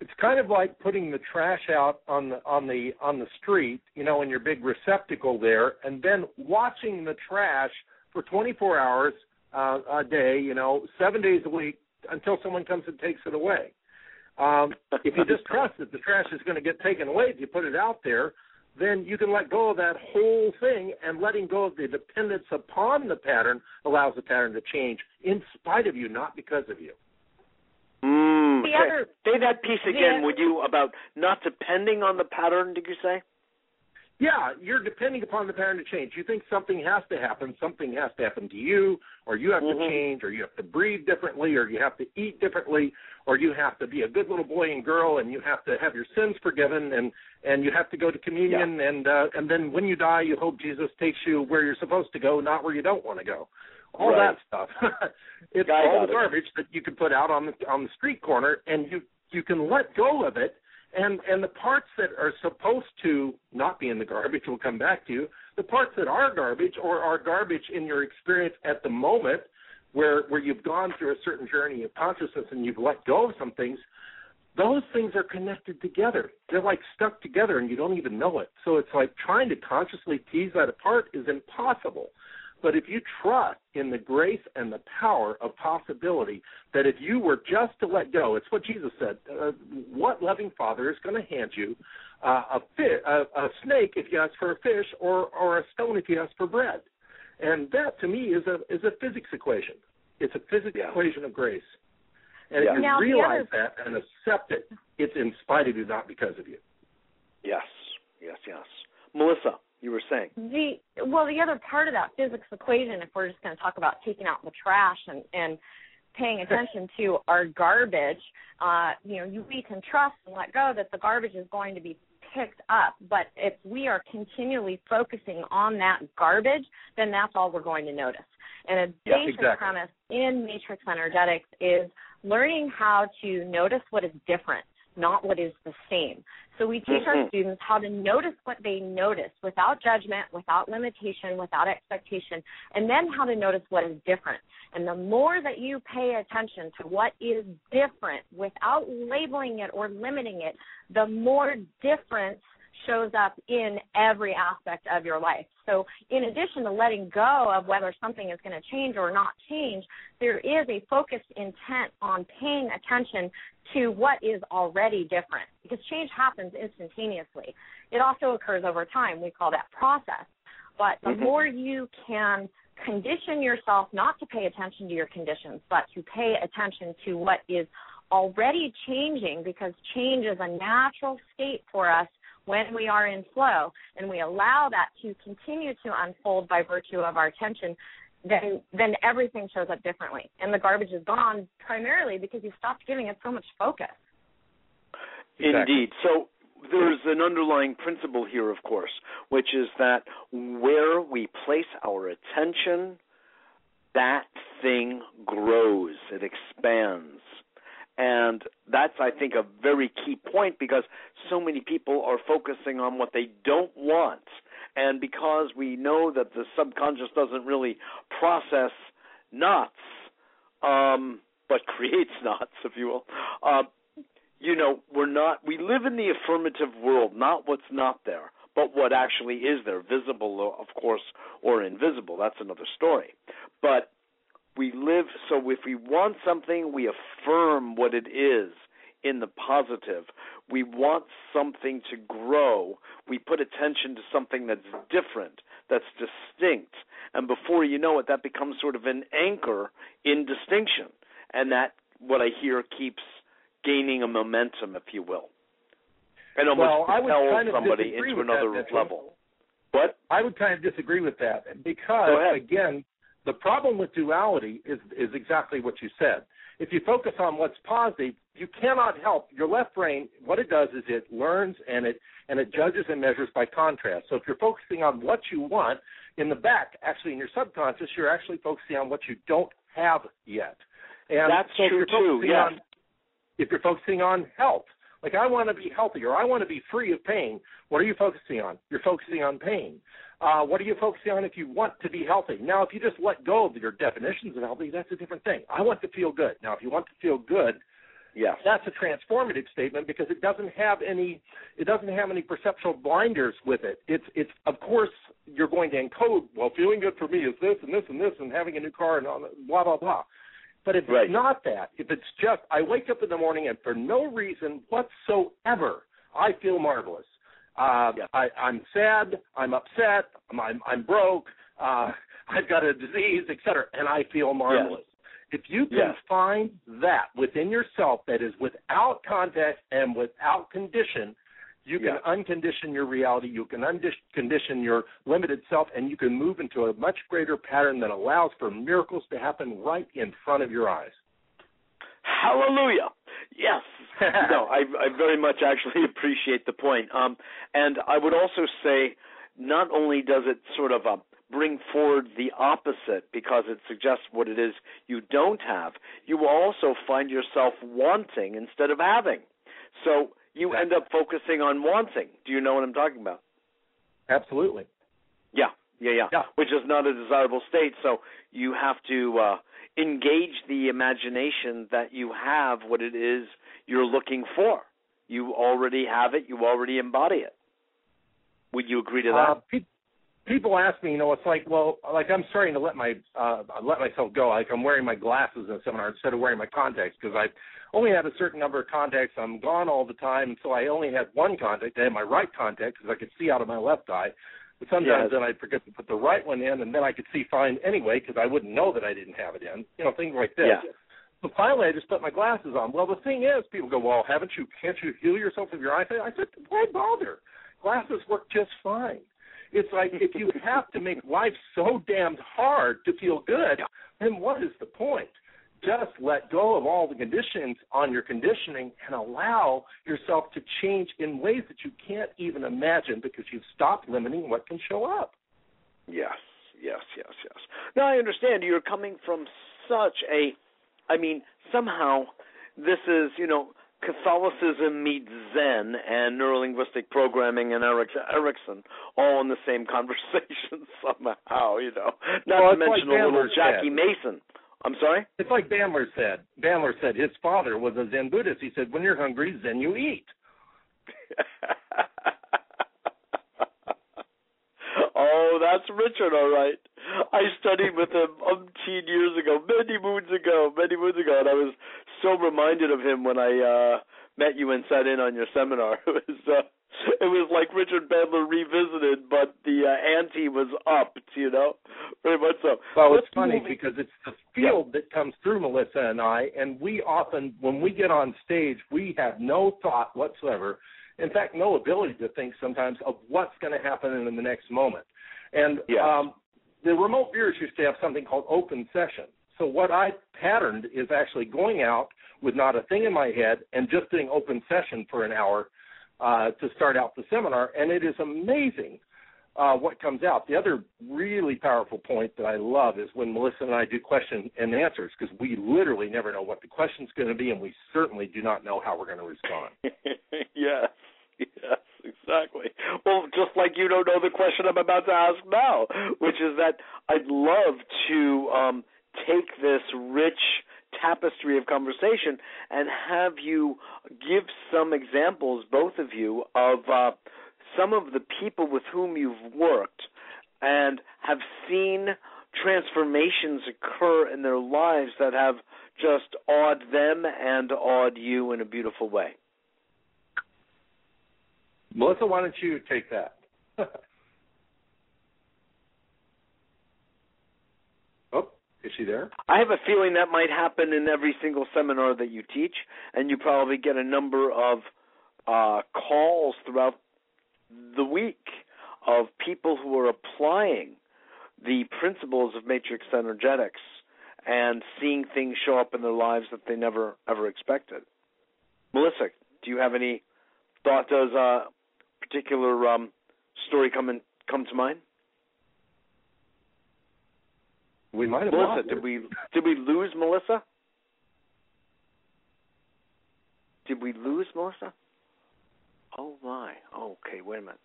It's kind of like putting the trash out on the on the on the street, you know, in your big receptacle there, and then watching the trash for 24 hours uh, a day, you know, seven days a week until someone comes and takes it away. Um, if you just trust that the trash is going to get taken away if you put it out there, then you can let go of that whole thing, and letting go of the dependence upon the pattern allows the pattern to change in spite of you, not because of you. Mm, The say, other- say that piece again, other- would you, about not depending on the pattern, did you say? Yeah, you're depending upon the pattern to change. You think something has to happen, something has to happen to you, or you have Mhm. to change, or you have to breathe differently, or you have to eat differently, or you have to be a good little boy and girl, and you have to have your sins forgiven, and and you have to go to communion, and uh, and then when you die, you hope Jesus takes you where you're supposed to go, not where you don't want to go. All Right. that stuff. it's I all the it. garbage that you can put out on the on the street corner, and you you can let go of it and and the parts that are supposed to not be in the garbage will come back to you. The parts that are garbage or are garbage in your experience at the moment, where where you've gone through a certain journey of consciousness and you've let go of some things, those things are connected together. They're like stuck together and you don't even know it. So it's like trying to consciously tease that apart is impossible. But if you trust in the grace and the power of possibility, that if you were just to let go, it's what Jesus said. Uh, what loving father is going to hand you uh, a, fi- a, a snake if you ask for a fish, or or a stone if you ask for bread? And that to me is a is a physics equation. It's a physics Yeah. equation of grace. And Yeah. if you Now, realize other- that and accept it, it's in spite of you, not because of you. Yes, yes, yes. Melissa, you were saying. The well, the other part of that physics equation, if we're just going to talk about taking out the trash and and paying attention to our garbage, uh, you know, you, we can trust and let go that the garbage is going to be picked up. But if we are continually focusing on that garbage, then that's all we're going to notice. And a Yeah, basic exactly. premise in matrix energetics is learning how to notice what is different, not what is the same. So we teach our Mhm. students how to notice what they notice without judgment, without limitation, without expectation, and then how to notice what is different. And the more that you pay attention to what is different without labeling it or limiting it, the more difference shows up in every aspect of your life. So, in addition to letting go of whether something is going to change or not change, there is a focused intent on paying attention to what is already different because change happens instantaneously. It also occurs over time. We call that process. But the Mhm. more you can condition yourself not to pay attention to your conditions, but to pay attention to what is already changing because change is a natural state for us when we are in flow and we allow that to continue to unfold by virtue of our attention, then then everything shows up differently. And the garbage is gone primarily because you stopped giving it so much focus. Exactly. Indeed. So there's an underlying principle here, of course, which is that where we place our attention, that thing grows, it expands. And that's, I think, a very key point because so many people are focusing on what they don't want. And because we know that the subconscious doesn't really process knots, um, but creates knots, if you will, uh, you know, we're not, we live in the affirmative world, not what's not there, but what actually is there, visible, of course, or invisible. That's another story. But we live, so if we want something, we affirm what it is in the positive. We want something to grow. We put attention to something that's different, that's distinct. And before you know it, that becomes sort of an anchor in distinction. And that, what I hear, keeps gaining a momentum, if you will, and almost well, propels kind of somebody into another that, level. What? I would kind of disagree with that because again, the problem with duality is is exactly what you said. If you focus on what's positive, you cannot help your left brain. What it does is it learns and it and it judges and measures by contrast. So if you're focusing on what you want in the back, actually in your subconscious, you're actually focusing on what you don't have yet. And that's so true too. Yeah if you're focusing on health, like I want to be healthy or I want to be free of pain, what are you focusing on? You're focusing on pain. Uh, what are you focusing on if you want to be healthy? Now, if you just let go of your definitions of healthy, that's a different thing. I want to feel good. Now, if you want to feel good, yes, that's a transformative statement because it doesn't have any it doesn't have any perceptual blinders with it. It's it's of course you're going to encode. Well, feeling good for me is this and this and this and having a new car and all, blah blah blah. But if right. it's not that, if it's just I wake up in the morning and for no reason whatsoever I feel marvelous. Uh, yeah. I, I'm sad. I'm upset. I'm I'm, I'm broke. Uh, I've got a disease, etc., and I feel marvelous. If you can yes. find that within yourself that is without context and without condition, you can yeah. uncondition your reality, you can uncondition your limited self, and you can move into a much greater pattern that allows for miracles to happen right in front of your eyes. Hallelujah. Yes. no, I, I very much actually appreciate the point. Um, and I would also say, not only does it sort of uh, bring forward the opposite because it suggests what it is you don't have, you will also find yourself wanting instead of having. So you end up focusing on wanting. Do you know what I'm talking about? Absolutely. Yeah, yeah, yeah. yeah. Which is not a desirable state. So you have to uh, engage the imagination that you have what it is you're looking for. You already have it. You already embody it. Would you agree to that? Uh, pe- people ask me, you know, it's like, well, like I'm starting to let my uh, let myself go. Like I'm wearing my glasses in a seminar instead of wearing my contacts because I only had a certain number of contacts. I'm gone all the time, so I only had one contact. I had my right contact because I could see out of my left eye. But sometimes yes. then I'd forget to put the right one in, and then I could see fine anyway because I wouldn't know that I didn't have it in. You know, things like this. Yeah. So finally, I just put my glasses on. Well, the thing is, people go, "Well, haven't you? Can't you heal yourself with your eyesight?" I said, "Why bother? Glasses work just fine." It's like if you have to make life so damned hard to feel good, then what is the point? Just let go of all the conditions on your conditioning and allow yourself to change in ways that you can't even imagine because you've stopped limiting what can show up. Yes, yes, yes, yes. Now I understand you're coming from such a I mean, somehow this is, you know, Catholicism meets Zen and neurolinguistic programming and Erik Erikson all in the same conversation somehow, you know. Not well, to mention like a little. Jackie Mason I'm sorry? It's like Bandler said. Bandler said his father was a Zen Buddhist. He said, when you're hungry, Zen you eat. oh, that's Richard, all right. I studied with him umpteen years ago, many moons ago, many moons ago, and I was so reminded of him when I uh met you and sat in on your seminar. It was uh it was like Richard Bandler revisited, but the uh, ante was up. You know, very much so. Well, Let's it's funny because it's the field yeah. that comes through Melissa and I, and we often, when we get on stage, we have no thought whatsoever. In fact, no ability to think sometimes of what's going to happen in the next moment. And yeah. um, the remote viewers used to have something called open session. So what I patterned is actually going out with not a thing in my head and just doing open session for an hour uh, to start out the seminar, and it is amazing uh, what comes out. The other really powerful point that I love is when Melissa and I do question and answers because we literally never know what the question's going to be, and we certainly do not know how we're going to respond. yes, yes, exactly. Well, just like you don't know the question I'm about to ask now, which is that I'd love to um, take this rich tapestry of conversation and have you give some examples, both of you, of uh, some of the people with whom you've worked and have seen transformations occur in their lives that have just awed them and awed you in a beautiful way. Melissa, why don't you take that? Is she there? I have a feeling that might happen in every single seminar that you teach, and you probably get a number of uh, calls throughout the week of people who are applying the principles of matrix energetics and seeing things show up in their lives that they never ever expected. Melissa, do you have any thought? Does a particular um, story come in, come to mind? We might have Melissa, lost did we did we lose Melissa? Did we lose Melissa? Oh my. Okay, wait a minute.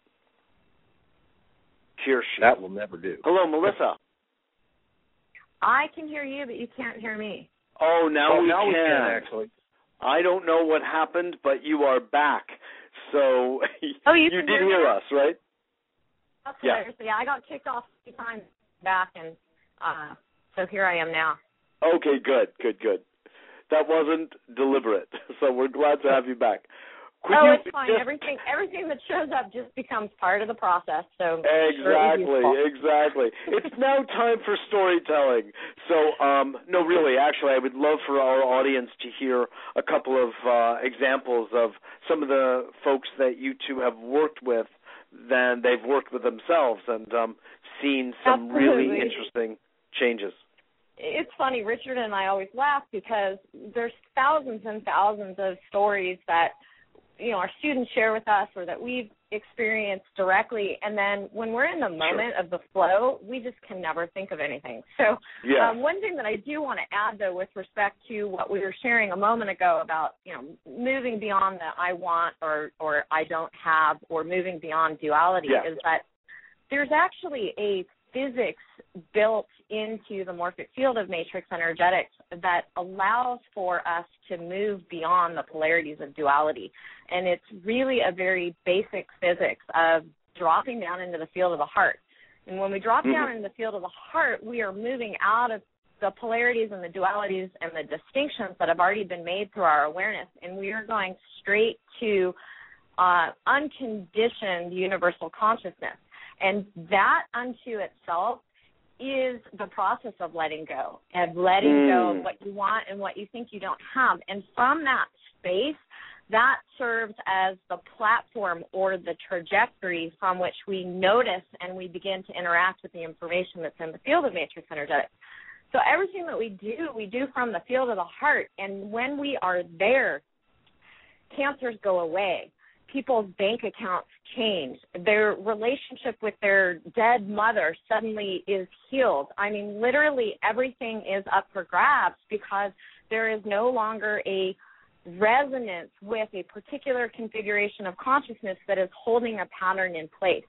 Here she. That will never do. Hello, Melissa. I can hear you, but you can't hear me. Oh, now, oh, we, now can. we can actually. I don't know what happened, but you are back. So oh, you, you did hear, hear us, right? That's yeah. yeah, I got kicked off a few times back, and uh, so here I am now. Okay, good, good, good. That wasn't deliberate, so we're glad to have you back. Could oh, it's fine. Just... Everything everything that shows up just becomes part of the process. So exactly, exactly. it's now time for storytelling. So, um, no, really, actually, I would love for our audience to hear a couple of uh, examples of some of the folks that you two have worked with. Then they've worked with themselves and um, seen some Absolutely. really interesting changes. It's funny, Richard and I always laugh because there's thousands and thousands of stories that you know our students share with us or that we've experienced directly and then when we're in the moment sure. of the flow we just can never think of anything so yeah. um, one thing that i do want to add though with respect to what we were sharing a moment ago about you know moving beyond the i want or or i don't have or moving beyond duality yeah. is that there's actually a physics built into the morphic field of matrix energetics that allows for us to move beyond the polarities of duality. And it's really a very basic physics of dropping down into the field of the heart. And when we drop mm-hmm. down into the field of the heart, we are moving out of the polarities and the dualities and the distinctions that have already been made through our awareness, and we are going straight to uh, unconditioned universal consciousness. And that unto itself is the process of letting go and letting mm. go of what you want and what you think you don't have. And from that space, that serves as the platform or the trajectory from which we notice and we begin to interact with the information that's in the field of matrix energetics. So everything that we do, we do from the field of the heart. And when we are there, cancers go away people's bank accounts change. Their relationship with their dead mother suddenly is healed. I mean, literally everything is up for grabs because there is no longer a resonance with a particular configuration of consciousness that is holding a pattern in place.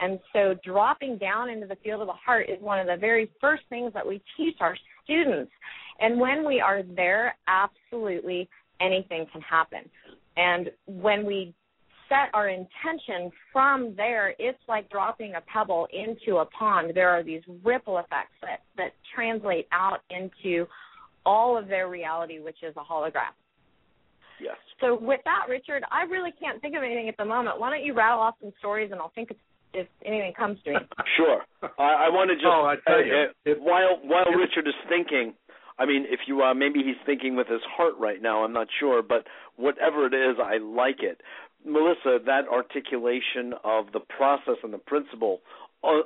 And so dropping down into the field of the heart is one of the very first things that we teach our students. And when we are there, absolutely anything can happen. And when we set our intention from there, it's like dropping a pebble into a pond. There are these ripple effects that, that translate out into all of their reality, which is a holograph. Yes. So with that, Richard, I really can't think of anything at the moment. Why don't you rattle off some stories and I'll think if, if anything comes to me. Sure. I, I want to just Oh, I tell you, uh, if- while while if- Richard is thinking, I mean, if you uh, maybe he's thinking with his heart right now. I'm not sure, but whatever it is, I like it. Melissa, that articulation of the process and the principle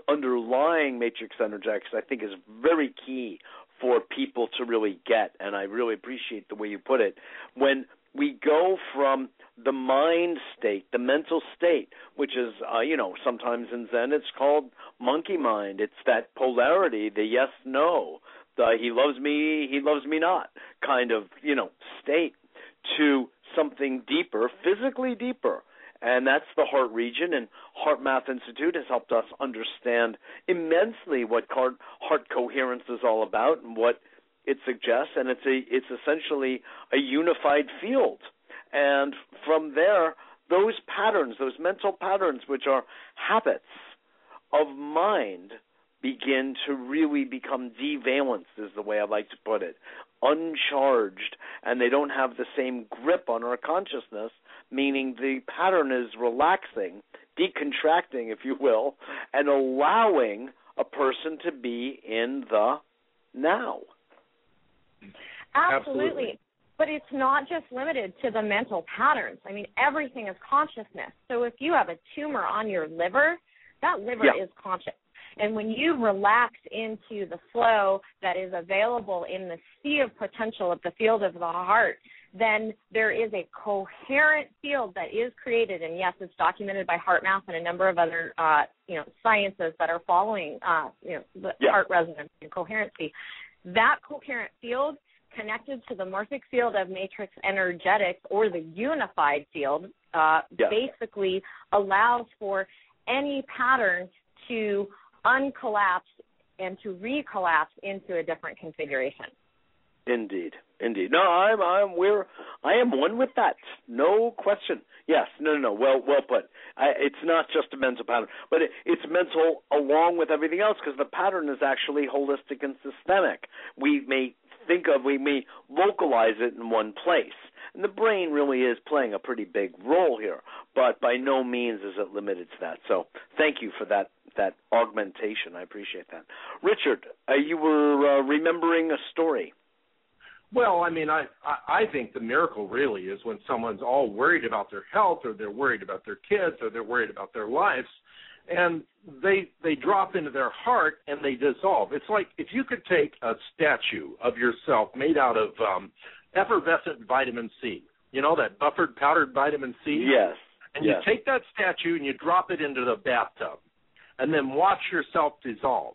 underlying matrix energetics, I think, is very key for people to really get, and I really appreciate the way you put it. When we go from the mind state, the mental state, which is, uh, you know, sometimes in Zen it's called monkey mind. It's that polarity, the yes, no, the he loves me, he loves me not kind of, you know, state to something deeper, physically deeper. And that's the heart region, and HeartMath Institute has helped us understand immensely what heart, coherence is all about and what it suggests. And it's a, it's essentially a unified field. And from there, those patterns, those mental patterns, which are habits of mind, begin to really become devalenced, is the way I like to put it, uncharged, and they don't have the same grip on our consciousness, meaning the pattern is relaxing, decontracting, if you will, and allowing a person to be in the now. Absolutely. Absolutely. But it's not just limited to the mental patterns. I mean, everything is consciousness. So if you have a tumor on your liver, that liver Yeah. is conscious. And when you relax into the flow that is available in the sea of potential of the field of the heart, then there is a coherent field that is created. And yes, it's documented by HeartMath and a number of other, uh, you know, sciences that are following, uh, you know, the Yeah. heart resonance and coherency. That coherent field connected to the morphic field of matrix energetics or the unified field uh, basically allows for any pattern to uncollapse and to recollapse into a different configuration. Indeed, indeed. No, I'm, I'm, we're, I am one with that. No question. Yes, no, no, no. Well, well put. I, it's not just a mental pattern, but it, it's mental along with everything else because the pattern is actually holistic and systemic. We may think of, we may localize it in one place, and the brain really is playing a pretty big role here. But by no means is it limited to that. So, thank you for that that augmentation. I appreciate that. Richard, uh, you were uh, remembering a story. Well, I mean, I, I I think the miracle really is when someone's all worried about their health, or they're worried about their kids, or they're worried about their lives, and they they drop into their heart and they dissolve. It's like if you could take a statue of yourself made out of um, effervescent vitamin C, you know that buffered powdered vitamin C. Yes. And yes. you take that statue and you drop it into the bathtub, and then watch yourself dissolve,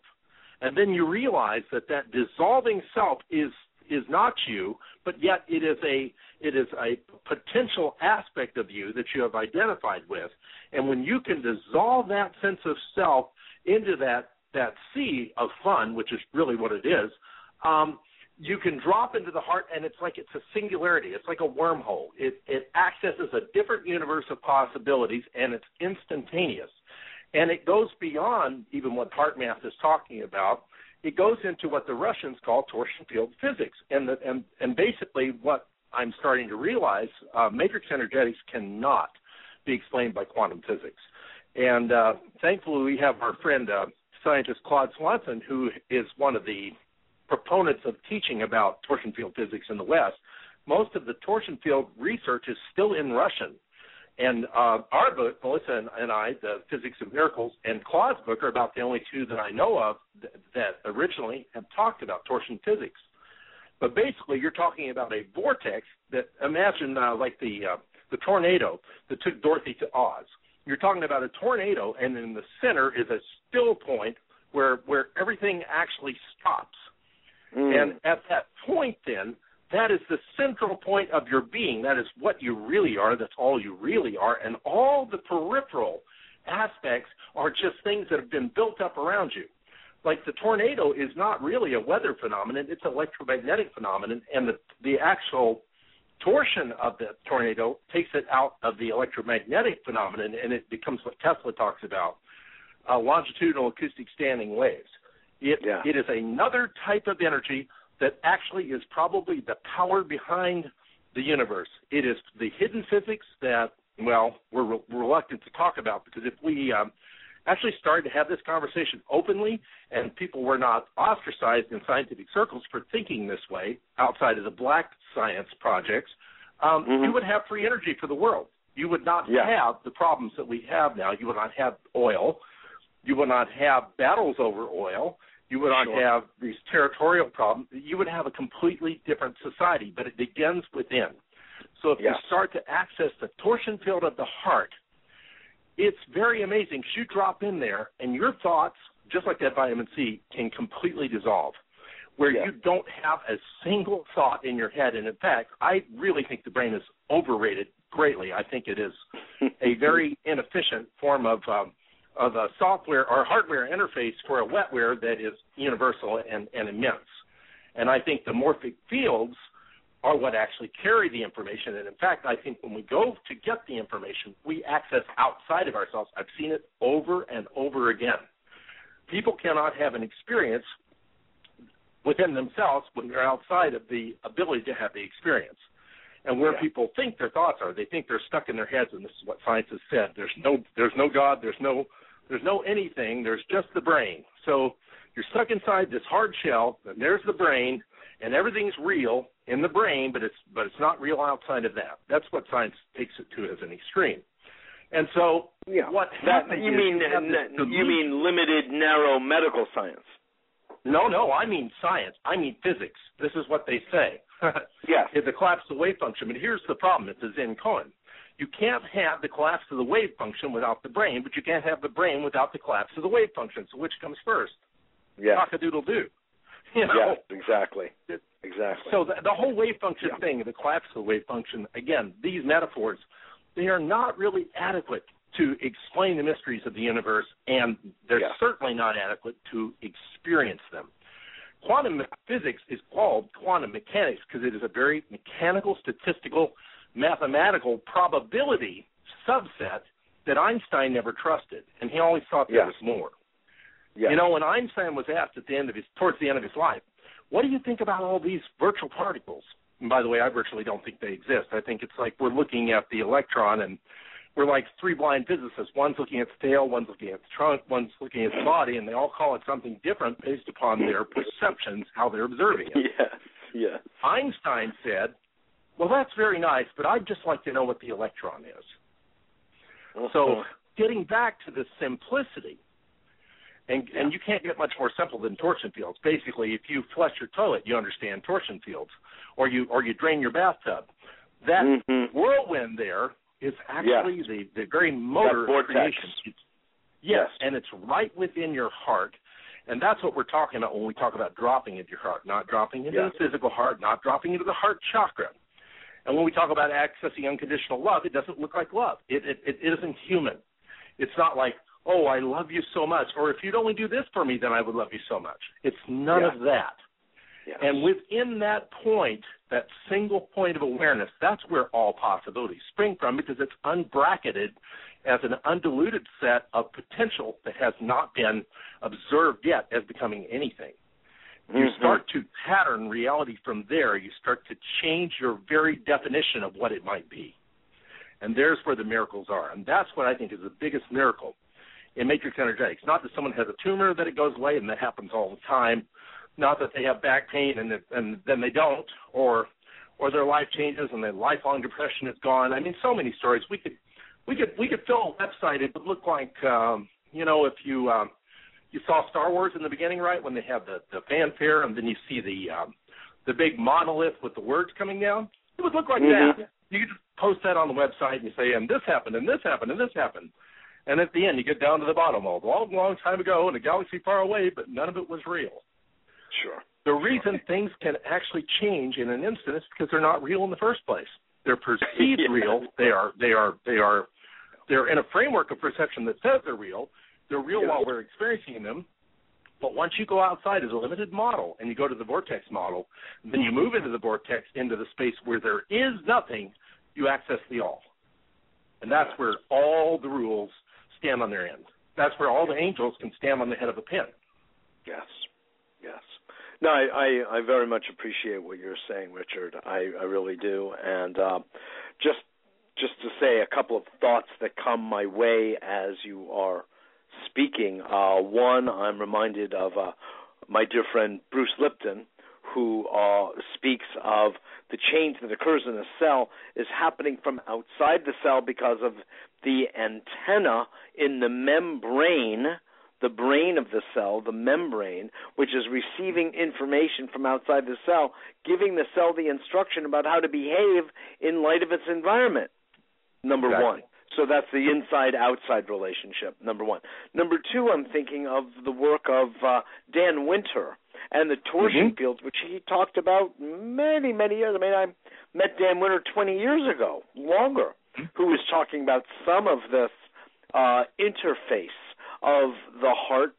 and then you realize that that dissolving self is is not you, but yet it is a it is a potential aspect of you that you have identified with, and when you can dissolve that sense of self into that that sea of fun, which is really what it is, um, you can drop into the heart, and it's like it's a singularity. It's like a wormhole. It it accesses a different universe of possibilities, and it's instantaneous, and it goes beyond even what HeartMath is talking about. It goes into what the Russians call torsion field physics, and the, and and basically what I'm starting to realize, uh, matrix energetics cannot be explained by quantum physics, and uh, thankfully we have our friend uh, scientist Claude Swanson, who is one of the proponents of teaching about torsion field physics in the West. Most of the torsion field research is still in Russian, and uh, our book, Melissa and, and I, The Physics of Miracles, and Claude's book are about the only two that I know of th- that originally have talked about torsion physics. But basically, you're talking about a vortex that imagine uh, like the uh, the tornado that took Dorothy to Oz. You're talking about a tornado, and in the center is a still point where where everything actually stops. Mm. And at that point, then, that is the central point of your being. That is what you really are. That's all you really are. And all the peripheral aspects are just things that have been built up around you. Like the tornado is not really a weather phenomenon, it's an electromagnetic phenomenon, and the, the actual torsion of the tornado takes it out of the electromagnetic phenomenon, and it becomes what Tesla talks about uh, longitudinal acoustic standing waves. It, Yeah. it is another type of energy that actually is probably the power behind the universe. It is the hidden physics that, well, we're re- reluctant to talk about because if we um, actually started to have this conversation openly and people were not ostracized in scientific circles for thinking this way outside of the black science projects, um, Mhm. you would have free energy for the world. You would not Yeah. have the problems that we have now. You would not have oil. You would not have battles over oil. You would not Sure. have these territorial problems. You would have a completely different society, but it begins within. So if Yes. you start to access the torsion field of the heart, it's very amazing. You drop in there, and your thoughts, just like that vitamin C, can completely dissolve. Where Yeah. you don't have a single thought in your head. And in fact, I really think the brain is overrated greatly. I think it is a very inefficient form of um, Uh, of a software or hardware interface for a wetware that is universal and, and immense. And I think the morphic fields are what actually carry the information. And in fact, I think when we go to get the information, we access outside of ourselves. I've seen it over and over again. People cannot have an experience within themselves when they're outside of the ability to have the experience. And where Yeah. people think their thoughts are, they think they're stuck in their heads, and this is what science has said. There's no, there's no God, there's no, there's no anything. There's just the brain. So you're stuck inside this hard shell, and there's the brain, and everything's real in the brain, but it's, but it's not real outside of that. That's what science takes it to as an extreme. And so, Yeah. what that you mean you have n- you mean limited narrow medical science. No, no, I mean science. I mean physics. This is what they say. Yes. It's the collapse of the wave function. But here's the problem. It's a Zen koan. You can't have the collapse of the wave function without the brain, but you can't have the brain without the collapse of the wave function. So which comes first? Yes. Cock-a-doodle doo. You know? Yes, exactly. Exactly. So the, the whole wave function Yeah. thing, the collapse of the wave function, again, these metaphors, they are not really adequate to explain the mysteries of the universe, and they're Yeah. certainly not adequate to experience them. Quantum physics is called quantum mechanics because it is a very mechanical, statistical, mathematical probability subset that Einstein never trusted, and he always thought there Yeah. was more. yes. You know, when Einstein was asked at the end of his, towards the end of his life, what do you think about all these virtual particles? And by the way, I virtually don't think they exist. I think it's like we're looking at the electron and we're like three blind physicists. One's looking at the tail, one's looking at the trunk, one's looking at the body, and they all call it something different based upon their perceptions, how they're observing it. yes. Yes. Einstein said, well, that's very nice, but I'd just like to know what the electron is. So Uh-huh. getting back to the simplicity, and and you can't get much more simple than torsion fields. Basically, if you flush your toilet, you understand torsion fields, or you or you drain your bathtub. That Mhm. whirlwind there is actually the the very motor of creation. Yes, Yes. and it's right within your heart. And that's what we're talking about when we talk about dropping into your heart, not dropping into Yeah. the physical heart, not dropping into the heart chakra. And when we talk about accessing unconditional love, it doesn't look like love. It, it, it isn't human. It's not like, oh, I love you so much, or if you'd only do this for me, then I would love you so much. It's none Yeah. of that. Yes. And within that point, that single point of awareness, that's where all possibilities spring from because it's unbracketed as an undiluted set of potential that has not been observed yet as becoming anything. You Mhm. start to pattern reality from there. You start to change your very definition of what it might be. And there's where the miracles are. And that's what I think is the biggest miracle in matrix energetics. Not that someone has a tumor that it goes away, and that happens all the time. Not that they have back pain and it, and then they don't, or or their life changes and their lifelong depression is gone. I mean, so many stories. We could we could we could fill a website. It would look like um, you know if you um, you saw Star Wars in the beginning, right? When they have the the fanfare and then you see the um, the big monolith with the words coming down. It would look like Mhm. that. You could just post that on the website and you say, and this happened, and this happened, and this happened. And at the end, you get down to the bottom. A long, long time ago in a galaxy far away, but none of it was real. Sure. The reason things can actually change in an instant is because they're not real in the first place. They're perceived Yeah. real. They are. They are. They are. They're in a framework of perception that says they're real. They're real Yeah. while we're experiencing them. But once you go outside as a limited model and you go to the vortex model, then you move into the vortex into the space where there is nothing, you access the all. And that's where all the rules stand on their end. That's where all the angels can stand on the head of a pin. Yes. Yes. No, I, I, I very much appreciate what you're saying, Richard. I, I really do. And uh, just just to say a couple of thoughts that come my way as you are speaking. Uh, one, I'm reminded of uh, my dear friend Bruce Lipton, who uh, speaks of the change that occurs in a cell is happening from outside the cell because of the antenna in the membrane, the brain of the cell, the membrane, which is receiving information from outside the cell, giving the cell the instruction about how to behave in light of its environment. Number exactly. one. So that's the inside outside relationship, number one. Number two, I'm thinking of the work of uh, Dan Winter and the torsion mm-hmm. fields, which he talked about many, many years. I mean, I met Dan Winter 20 years ago, longer, who was talking about some of this uh, interface of the heart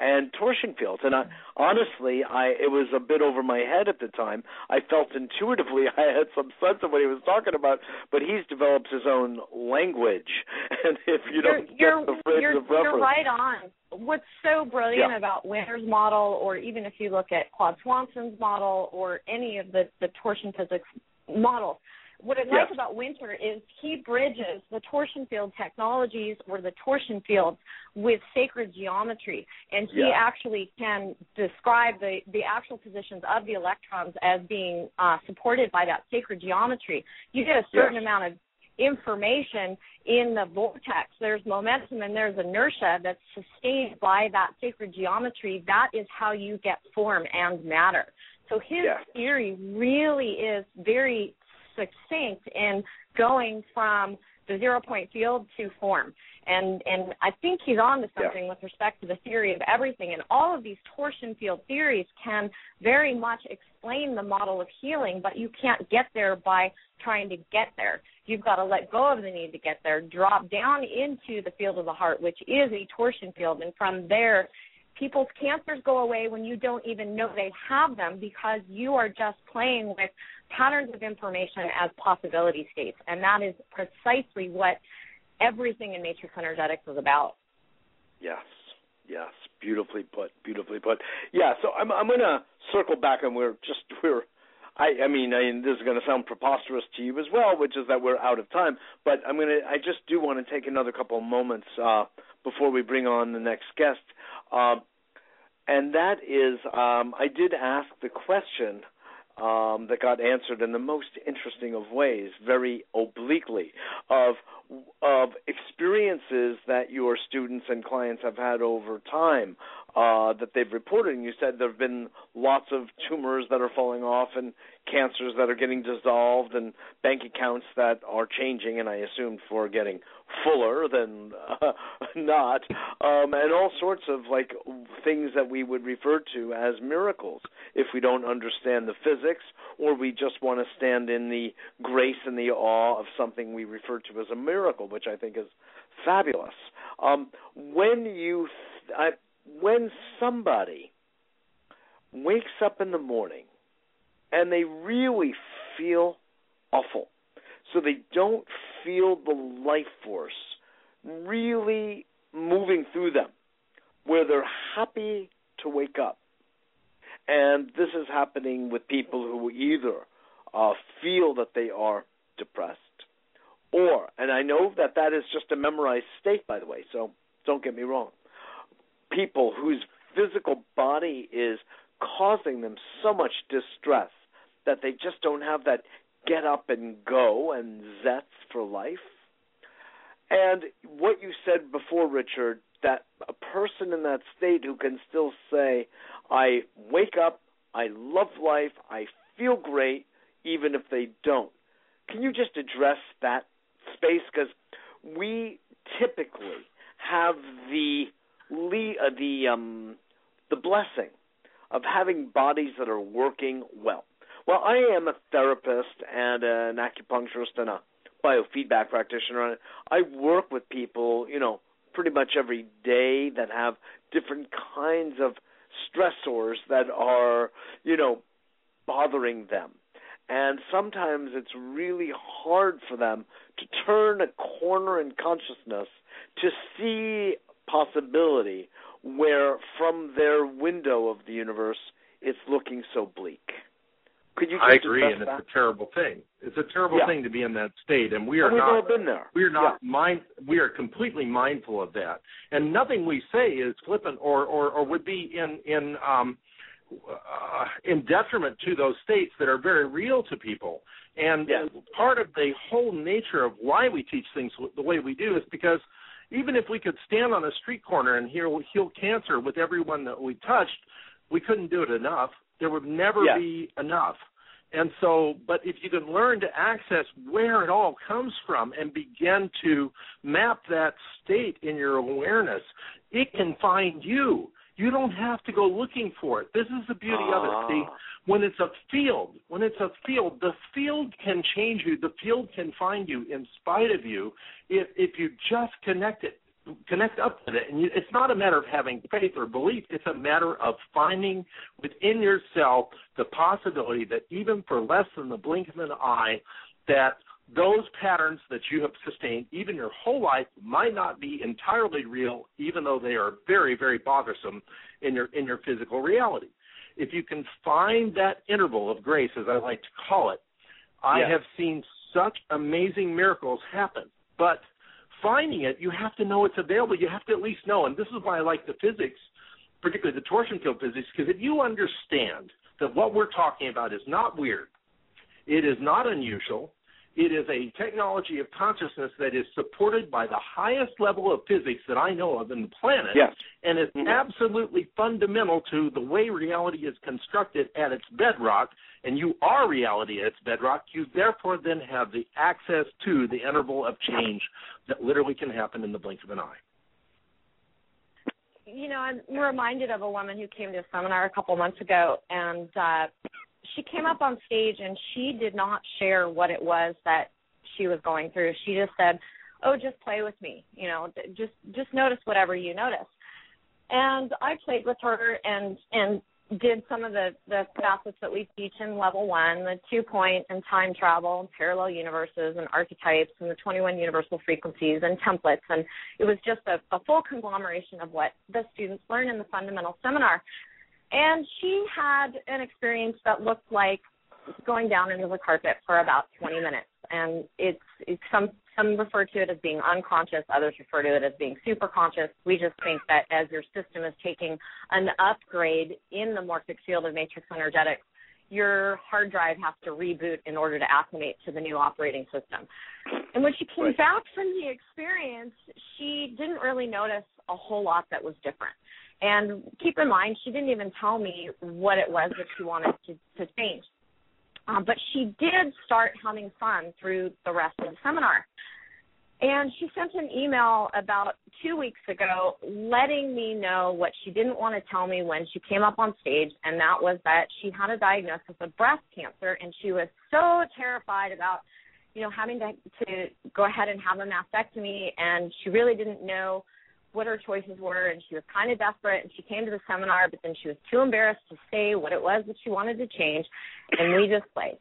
and torsion fields. And I, honestly, I it was a bit over my head at the time. I felt intuitively I had some sense of what he was talking about, but he's developed his own language. And if you you're, don't you're, get the frame you're, of reference, you're right on. What's so brilliant Yeah. about Winter's model, or even if you look at Claude Swanson's model, or any of the the torsion physics models, what I like Yes. about Winter is he bridges the torsion field technologies or the torsion fields with sacred geometry, and he Yeah. actually can describe the the actual positions of the electrons as being uh, supported by that sacred geometry. You get a certain Yes. amount of information in the vortex. There's momentum and there's inertia that's sustained by that sacred geometry. That is how you get form and matter. So his Yes. theory really is very succinct in going from the zero point field to form. And and I think he's on to something with respect to the theory of everything. And all of these torsion field theories can very much explain the model of healing, but you can't get there by trying to get there. You've got to let go of the need to get there, drop down into the field of the heart, which is a torsion field, and from there people's cancers go away when you don't even know they have them because you are just playing with patterns of information as possibility states. And that is precisely what everything in matrix energetics is about. Yes, yes, beautifully put, beautifully put. Yeah, so I'm I'm to circle back, and we're just we're. I, I mean, I, this is going to sound preposterous to you as well, which is that we're out of time. But I'm going to. I just do want to take another couple of moments uh, before we bring on the next guest, um, and that is, um, I did ask the question um, that got answered in the most interesting of ways, very obliquely, of of experiences that your students and clients have had over time uh, that they've reported. And you said there have been lots of tumors that are falling off and cancers that are getting dissolved and bank accounts that are changing, and I assumed for getting fuller than uh, not, um, and all sorts of like things that we would refer to as miracles if we don't understand the physics or we just want to stand in the grace and the awe of something we refer to as a miracle, which I think is fabulous. Um, when you, I, when somebody wakes up in the morning and they really feel awful, so they don't feel the life force really moving through them, where they're happy to wake up. And this is happening with people who either uh, feel that they are depressed, or, and I know that that is just a memorized state, by the way, so don't get me wrong, people whose physical body is causing them so much distress that they just don't have that get up and go and zest for life. And what you said before, Richard, that a person in that state who can still say, I wake up, I love life, I feel great, even if they don't. Can you just address that space? Because we typically have the uh, the um, the blessing of having bodies that are working well. Well, I am a therapist and an acupuncturist and a biofeedback practitioner. I work with people, you know, pretty much every day that have different kinds of stressors that are, you know, bothering them. And sometimes it's really hard for them to turn a corner in consciousness to see possibility where from their window of the universe it's looking so bleak. Could you? I agree, and that? it's a terrible thing. It's a terrible yeah. thing to be in that state, and we are we've not. all been there. We are not yeah. mind. We are completely mindful of that, and nothing we say is flippant or or, or would be in in um, uh, in detriment to those states that are very real to people. And yes. part of the whole nature of why we teach things the way we do is because even if we could stand on a street corner and heal, heal cancer with everyone that we touched, we couldn't do it enough. There would never yes. be enough. And so, but if you can learn to access where it all comes from and begin to map that state in your awareness, it can find you. You don't have to go looking for it. This is the beauty ah. of it. See, when it's a field, when it's a field, the field can change you. The field can find you in spite of you if if you just connect it, connect up with it. And you, it's not a matter of having faith or belief. It's a matter of finding within yourself the possibility that even for less than the blink of an eye, that those patterns that you have sustained even your whole life might not be entirely real even though they are very very bothersome in your in your physical reality. If you can find that interval of grace as i like to call it i yes. have seen such amazing miracles happen. But finding it you have to know it's available. You have to at least know and this is why i like the physics particularly the torsion field physics because if you understand that what we're talking about is not weird it is not unusual it is a technology of consciousness that is supported by the highest level of physics that I know of in the planet, yes. and is mm-hmm. absolutely fundamental to the way reality is constructed at its bedrock. And you are reality at its bedrock. You therefore then have the access to the interval of change that literally can happen in the blink of an eye. You know, I'm reminded of a woman who came to a seminar a couple months ago, and uh, she came up on stage and she did not share what it was that she was going through. She just said, "Oh, just play with me. You know, just just notice whatever you notice." And I played with her and and did some of the the facets that we teach in level one, the two point and time travel, and parallel universes and archetypes, and the 21 universal frequencies and templates. And it was just a, a full conglomeration of what the students learn in the fundamental seminar. And she had an experience that looked like going down into the carpet for about 20 minutes. And it's, it's some some refer to it as being unconscious, others refer to it as being super conscious. We just think that as your system is taking an upgrade in the morphic field of matrix energetics, your hard drive has to reboot in order to acclimate to the new operating system. And when she came right. back from the experience, she didn't really notice a whole lot that was different. And keep in mind, she didn't even tell me what it was that she wanted to, to change. Um, but she did start having fun through the rest of the seminar. And she sent an email about two weeks ago letting me know what she didn't want to tell me when she came up on stage, and that was that she had a diagnosis of breast cancer, and she was so terrified about, you know, having to, to go ahead and have a mastectomy, and she really didn't know what her choices were and she was kind of desperate and she came to the seminar but then she was too embarrassed to say what it was that she wanted to change and we just played.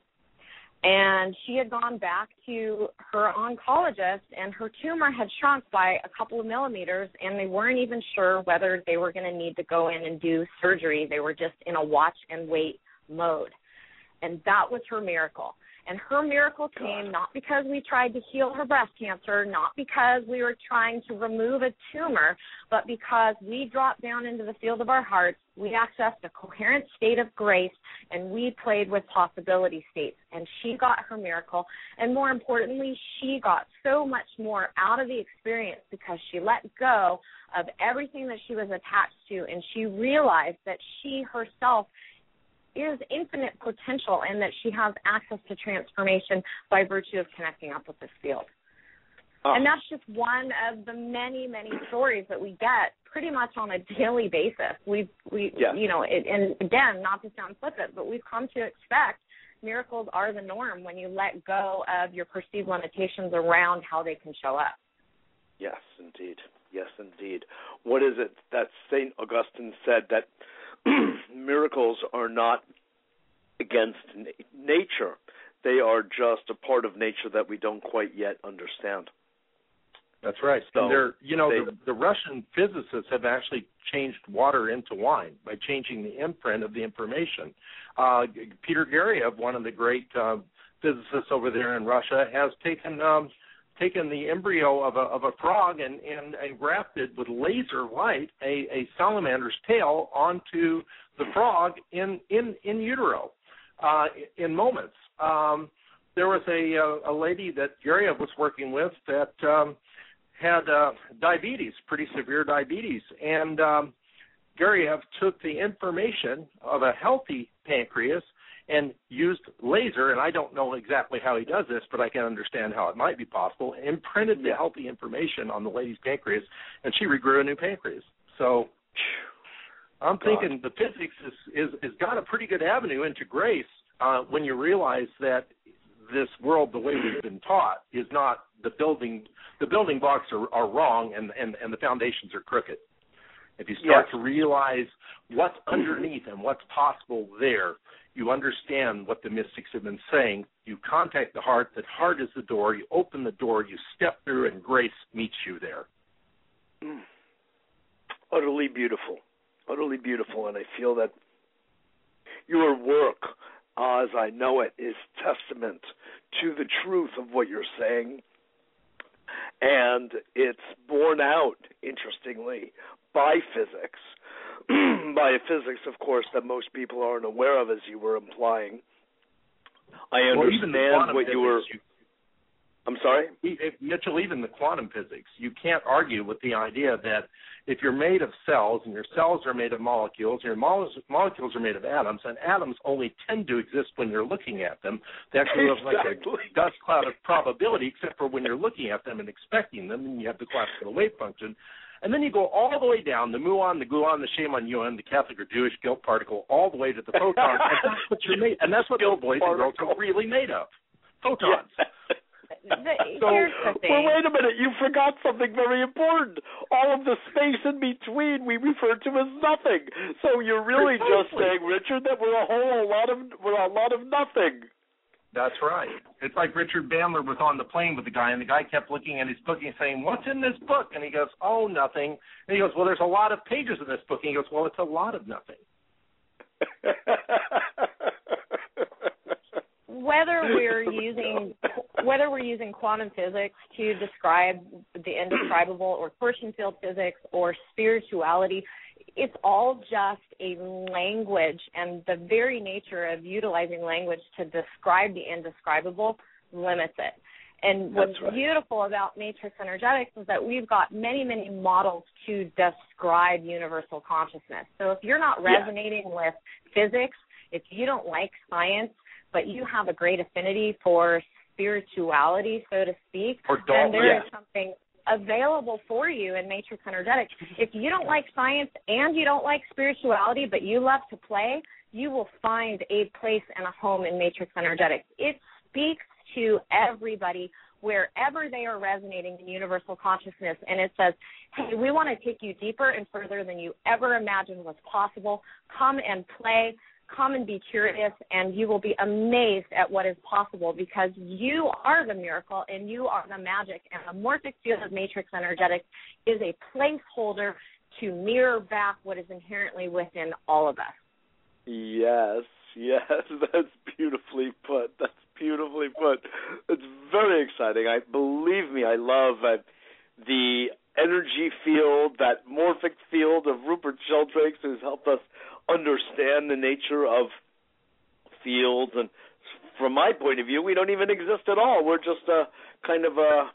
And she had gone back to her oncologist and her tumor had shrunk by a couple of millimeters and they weren't even sure whether they were going to need to go in and do surgery. They were just in a watch and wait mode. And that was her miracle and her miracle came not because we tried to heal her breast cancer, not because we were trying to remove a tumor, but because we dropped down into the field of our hearts, we accessed a coherent state of grace, and we played with possibility states. And she got her miracle. And more importantly, she got so much more out of the experience because she let go of everything that she was attached to, and she realized that she herself is infinite potential and that she has access to transformation by virtue of connecting up with this field. Oh. And that's just one of the many, many stories that we get pretty much on a daily basis. We've, we, yes. you know, it, and again, not to sound flippant, but we've come to expect miracles are the norm when you let go of your perceived limitations around how they can show up. Yes, indeed. Yes, indeed. What is it that St. Augustine said that miracles are not against na- nature. They are just a part of nature that we don't quite yet understand. That's right. So and they're, you know, they- the, the Russian physicists have actually changed water into wine by changing the imprint of the information. Uh, Peter Gariaev, one of the great uh, physicists over there in Russia, has taken um, taken the embryo of a of a frog and and, and grafted with laser light a, a salamander's tail onto the frog in in in utero uh, in moments. Um, there was a uh, a lady that Gariaev was working with that um, had uh, diabetes, pretty severe diabetes, and um, Gariaev took the information of a healthy pancreas and used laser, and I don't know exactly how he does this, but I can understand how it might be possible, imprinted the healthy information on the lady's pancreas, and she regrew a new pancreas. So I'm thinking the physics is, is, is got a pretty good avenue into grace uh, when you realize that this world, the way we've been taught, is not the building. The building blocks are, are wrong, and, and and the foundations are crooked. If you start Yes. to realize what's underneath and what's possible there, you understand what the mystics have been saying. You contact the heart. That heart is the door. You open the door. You step through, and grace meets you there. Mm. utterly beautiful, utterly beautiful, and I feel that your work, as I know it, is testament to the truth of what you're saying, and it's borne out, interestingly, by physics, by physics, of course, that most people aren't aware of, as you were implying. I Well, even understand quantum what you were. you I'm sorry. Mitchell, even the quantum physics, you can't argue with the idea that if you're made of cells and your cells are made of molecules, your mole- molecules are made of atoms, and atoms only tend to exist when you're looking at them. They actually look like a dust cloud of probability, except for when you're looking at them and expecting them, and you have the classical wave function. And then you go all the way down, the muon, the gluon, the shaman yuan, the Catholic or Jewish guilt particle, all the way to the photon, and that's what you're made, and that's what Guilt the boys and girls are really made of. Photons. The, So, here's the thing. well, wait a minute. You forgot something very important. All of the space in between we refer to as nothing. So you're really just saying, Richard, that we're a whole lot of we're a lot of nothing. That's right. It's like Richard Bandler was on the plane with the guy, and the guy kept looking at his book and saying, "What's in this book?" And he goes, "Oh, nothing." And he goes, "Well, there's a lot of pages in this book." And he goes, "Well, it's a lot of nothing." whether we're using whether we're using quantum physics to describe the indescribable or torsion field physics or spirituality it's all just a language and the very nature of utilizing language to describe the indescribable limits it and what's right. beautiful about matrix energetics is that we've got many many models to describe universal consciousness so if you're not Yeah. resonating with physics if you don't like science but you have a great affinity for spirituality, so to speak, Or then dogma. there is Yeah. something available for you in Matrix Energetics. If you don't like science and you don't like spirituality, but you love to play, you will find a place and a home in Matrix Energetics. It speaks to everybody wherever they are resonating in universal consciousness and it says, Hey, we want to take you deeper and further than you ever imagined was possible. Come and play come and be curious and you will be amazed at what is possible because you are the miracle and you are the magic and the morphic field of matrix energetics is a placeholder to mirror back what is inherently within all of us Yes, yes, that's beautifully put. That's beautifully put. It's very exciting. I believe me, I love uh, the energy field, that morphic field of Rupert Sheldrake's, who's helped us understand the nature of fields. And from my point of view, we don't even exist at all. We're just a kind of a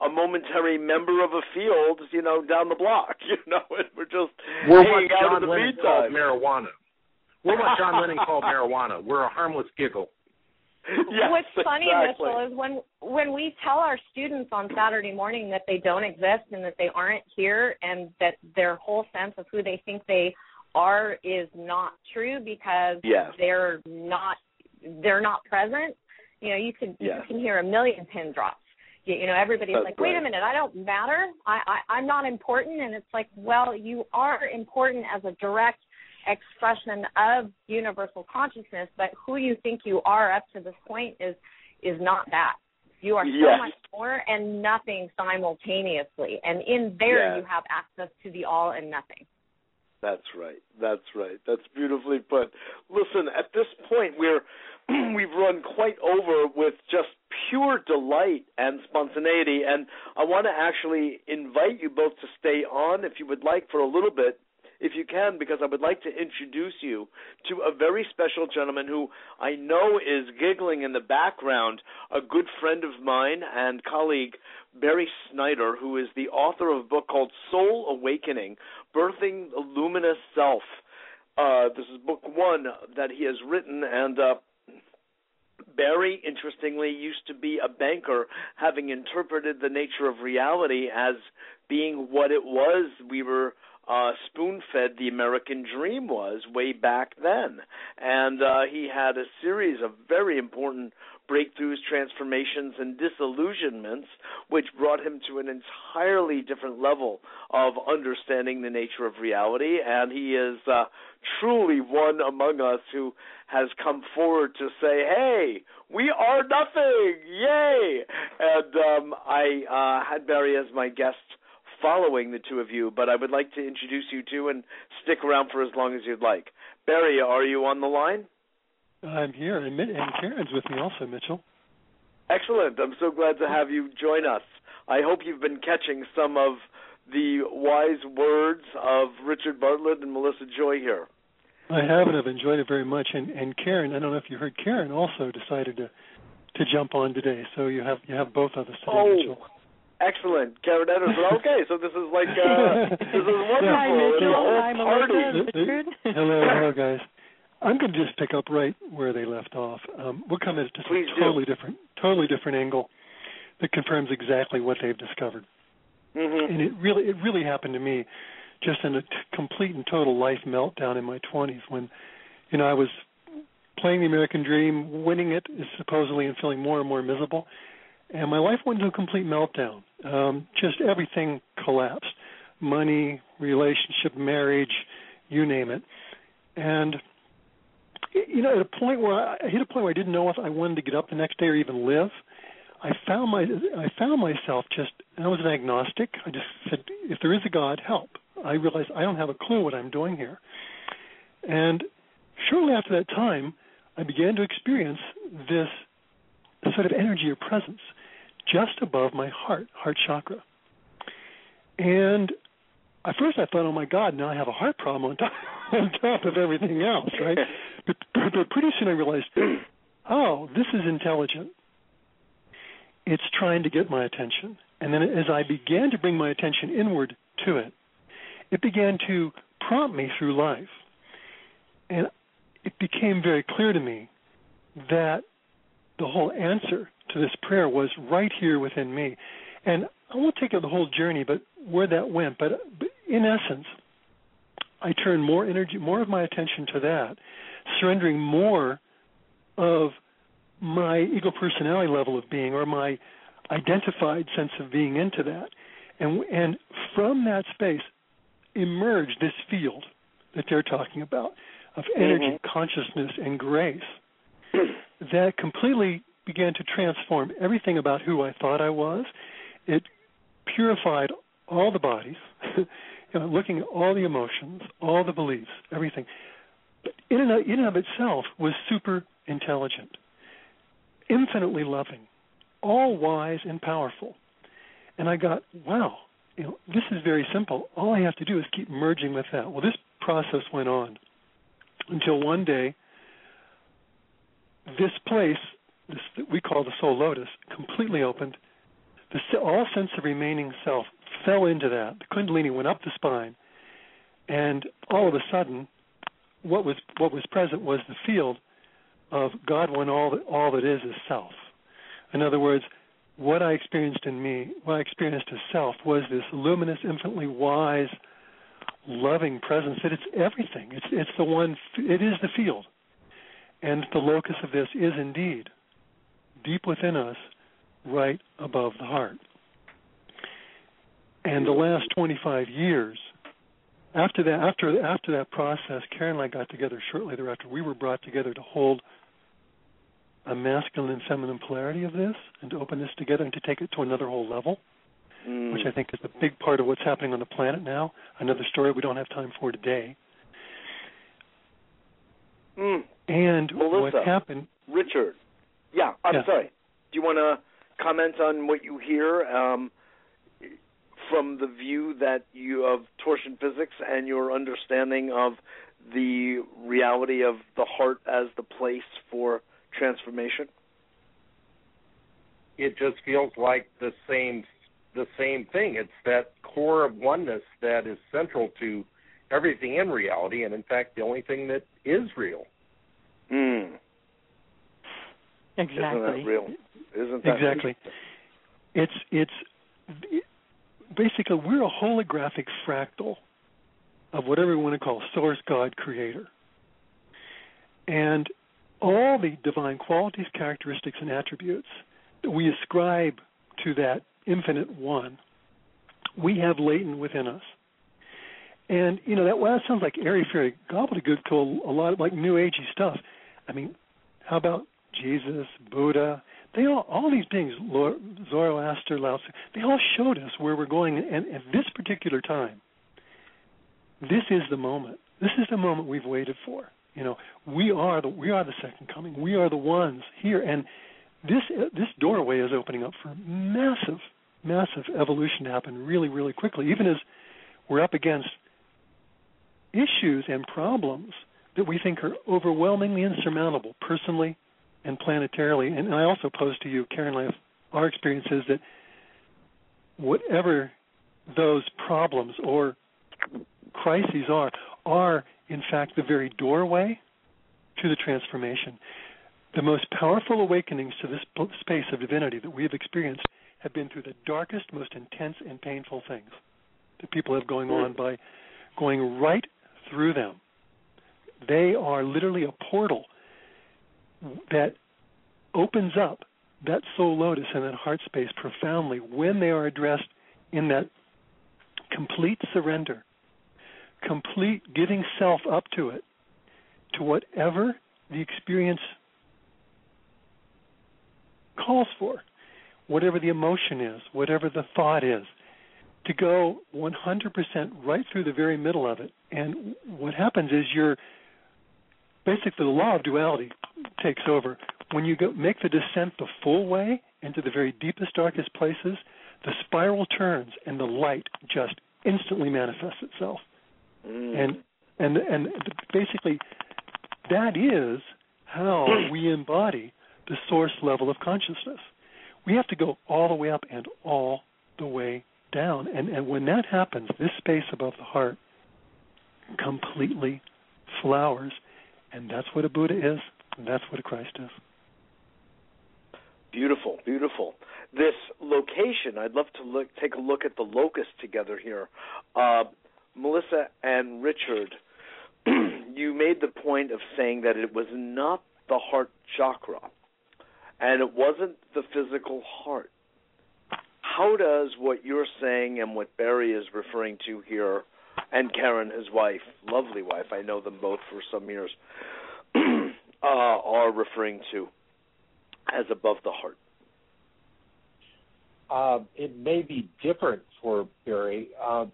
a momentary member of a field, you know, down the block. You know, and we're just We're hanging what out John in the Lennon called marijuana. We're what John Lennon called marijuana. We're a harmless giggle. Yes, What's funny, exactly. Mitchell, is when when we tell our students on Saturday morning that they don't exist and that they aren't here and that their whole sense of who they think they are is not true because Yes. they're not they're not present. You know, you could Yes. you can hear a million pin drops. You, you know, everybody's That's like, "Wait a minute, I don't matter. I, I I'm not important." And it's like, well, you are important as a direct expression of universal consciousness, but who you think you are up to this point is is not that. You are yes. so much more and nothing simultaneously. And in there, yes. you have access to the all and nothing. That's right. That's right. That's beautifully put. Listen, at this point, we're we've run quite over with just pure delight and spontaneity, and I want to actually invite you both to stay on, if you would like, for a little bit if you can, because I would like to introduce you to a very special gentleman who I know is giggling in the background, a good friend of mine and colleague, Barry Snyder, who is the author of a book called Soul Awakening Birthing the Luminous Self. Uh, this is book one that he has written, and uh, Barry, interestingly, used to be a banker, having interpreted the nature of reality as being what it was we were uh, spoon fed the American dream was way back then. And uh, he had a series of very important breakthroughs, transformations, and disillusionments, which brought him to an entirely different level of understanding the nature of reality. And he is uh, truly one among us who has come forward to say, "Hey, we are nothing! Yay!" And um, I uh, had Barry as my guest following the two of you, but I would like to introduce you two and stick around for as long as you'd like. Barry, are you on the line? I'm here, and, and Karen's with me also, Mitchell. Excellent. I'm so glad to have you join us. I hope you've been catching some of the wise words of Richard Bartlett and Melissa Joy here. I have, and I've enjoyed it very much. And, and Karen, I don't know if you heard, Karen also decided to to jump on today. So you have you have both of us today, oh. Mitchell. Excellent, Karen Anderson. Okay, so this is like uh, this is wonderful. Hi, It's Mitchell. whole Hi. Melissa. Richard. hello, hello, guys. I'm going to just pick up right where they left off. Um, we'll come at it just Please a do. totally different, totally different angle that confirms exactly what they've discovered. hmm And it really, it really happened to me, just in a t- complete and total life meltdown in my 20s when, you know, I was playing the American dream, winning it supposedly, and feeling more and more miserable. And my life went into a complete meltdown. Um, just everything collapsed money, relationship, marriage, you name it. And, you know, at a point where I, I hit a point where I didn't know if I wanted to get up the next day or even live. I found my I found myself just I was an agnostic. I just said, if there is a God, help. I realized I don't have a clue what I'm doing here. And shortly after that time, I began to experience this sort of energy or presence just above my heart, heart chakra. And at first I thought, oh my God, now I have a heart problem on top, on top of everything else, right? but, but pretty soon I realized, oh, this is intelligent. It's trying to get my attention. And then as I began to bring my attention inward to it, it began to prompt me through life. And it became very clear to me that the whole answer to this prayer was right here within me. And I won't take you the whole journey, but where that went. But, but in essence, I turned more energy, more of my attention to that, surrendering more of my ego personality level of being or my identified sense of being into that. And and from that space emerged this field that they're talking about of energy, mm-hmm. consciousness, and grace that completely began to transform everything about who I thought I was. It purified all the bodies, you know, looking at all the emotions, all the beliefs, everything. But in and of, in and of itself was super intelligent, infinitely loving, all wise and powerful. And I got, wow, you know, this is very simple. All I have to do is keep merging with that. Well, this process went on until one day, this place, this that we call the soul lotus, completely opened. The, all sense of remaining self fell into that. The kundalini went up the spine, and all of a sudden, what was what was present was the field of God when all that all that is is self. In other words, what I experienced in me, what I experienced as self, was this luminous, infinitely wise, loving presence. That it's everything. It's it's the one. It is the field, and the locus of this is indeed deep within us, right above the heart. And the last 25 years, after that, after after that process, Karen and I got together shortly thereafter. We were brought together to hold a masculine and feminine polarity of this and to open this together and to take it to another whole level, mm. which I think is a big part of what's happening on the planet now. Another story we don't have time for today. Mm. And Melissa, what happened? Richard. Yeah, I'm Yeah. sorry. Do you want to comment on what you hear um, from the view that you of torsion physics and your understanding of the reality of the heart as the place for transformation? it just feels like the same the same thing. It's that core of oneness that is central to everything in reality, and in fact, the only thing that is real. Mm. Isn't Exactly. that real? Isn't that Exactly. It's it's basically we're a holographic fractal of whatever we want to call source, God, creator. And all the divine qualities, characteristics, and attributes that we ascribe to that infinite one, we have latent within us. And you know that well, that sounds like airy fairy gobbledygook to a, a lot of like new agey stuff. I mean, how about Jesus, Buddha? They all all these beings, Zoroaster, Lao Tzu, they all showed us where we're going. And at this particular time, this is the moment. This is the moment we've waited for. You know, we are the we are the second coming. We are the ones here, and this this doorway is opening up for massive, massive evolution to happen really, really quickly. Even as we're up against issues and problems that we think are overwhelmingly insurmountable, personally and planetarily. And I also pose to you, Karen, our experience is that whatever those problems or crises are, are in fact the very doorway to the transformation. The most powerful awakenings to this space of divinity that we have experienced have been through the darkest, most intense, and painful things that people have going on by going right through them. They are literally a portal that opens up that soul lotus and that heart space profoundly when they are addressed in that complete surrender, complete giving self up to it, to whatever the experience calls for, whatever the emotion is, whatever the thought is, to go 100% right through the very middle of it. And what happens is you're basically the law of duality takes over. When you go, make the descent the full way into the very deepest, darkest places, the spiral turns and the light just instantly manifests itself. Mm. And and and basically, that is how we embody the source level of consciousness. We have to go all the way up and all the way down. And and when that happens, this space above the heart completely flowers, and that's what a Buddha is, and that's what a Christ is. Beautiful, beautiful. This location, I'd love to look, take a look at the locus together here. Uh, Melissa and Richard, you made the point of saying that it was not the heart chakra, and it wasn't the physical heart. How does what you're saying and what Barry is referring to here, and Karen, his wife, lovely wife, I know them both for some years, uh, are referring to as above the heart? Uh, it may be different for Barry. Uh,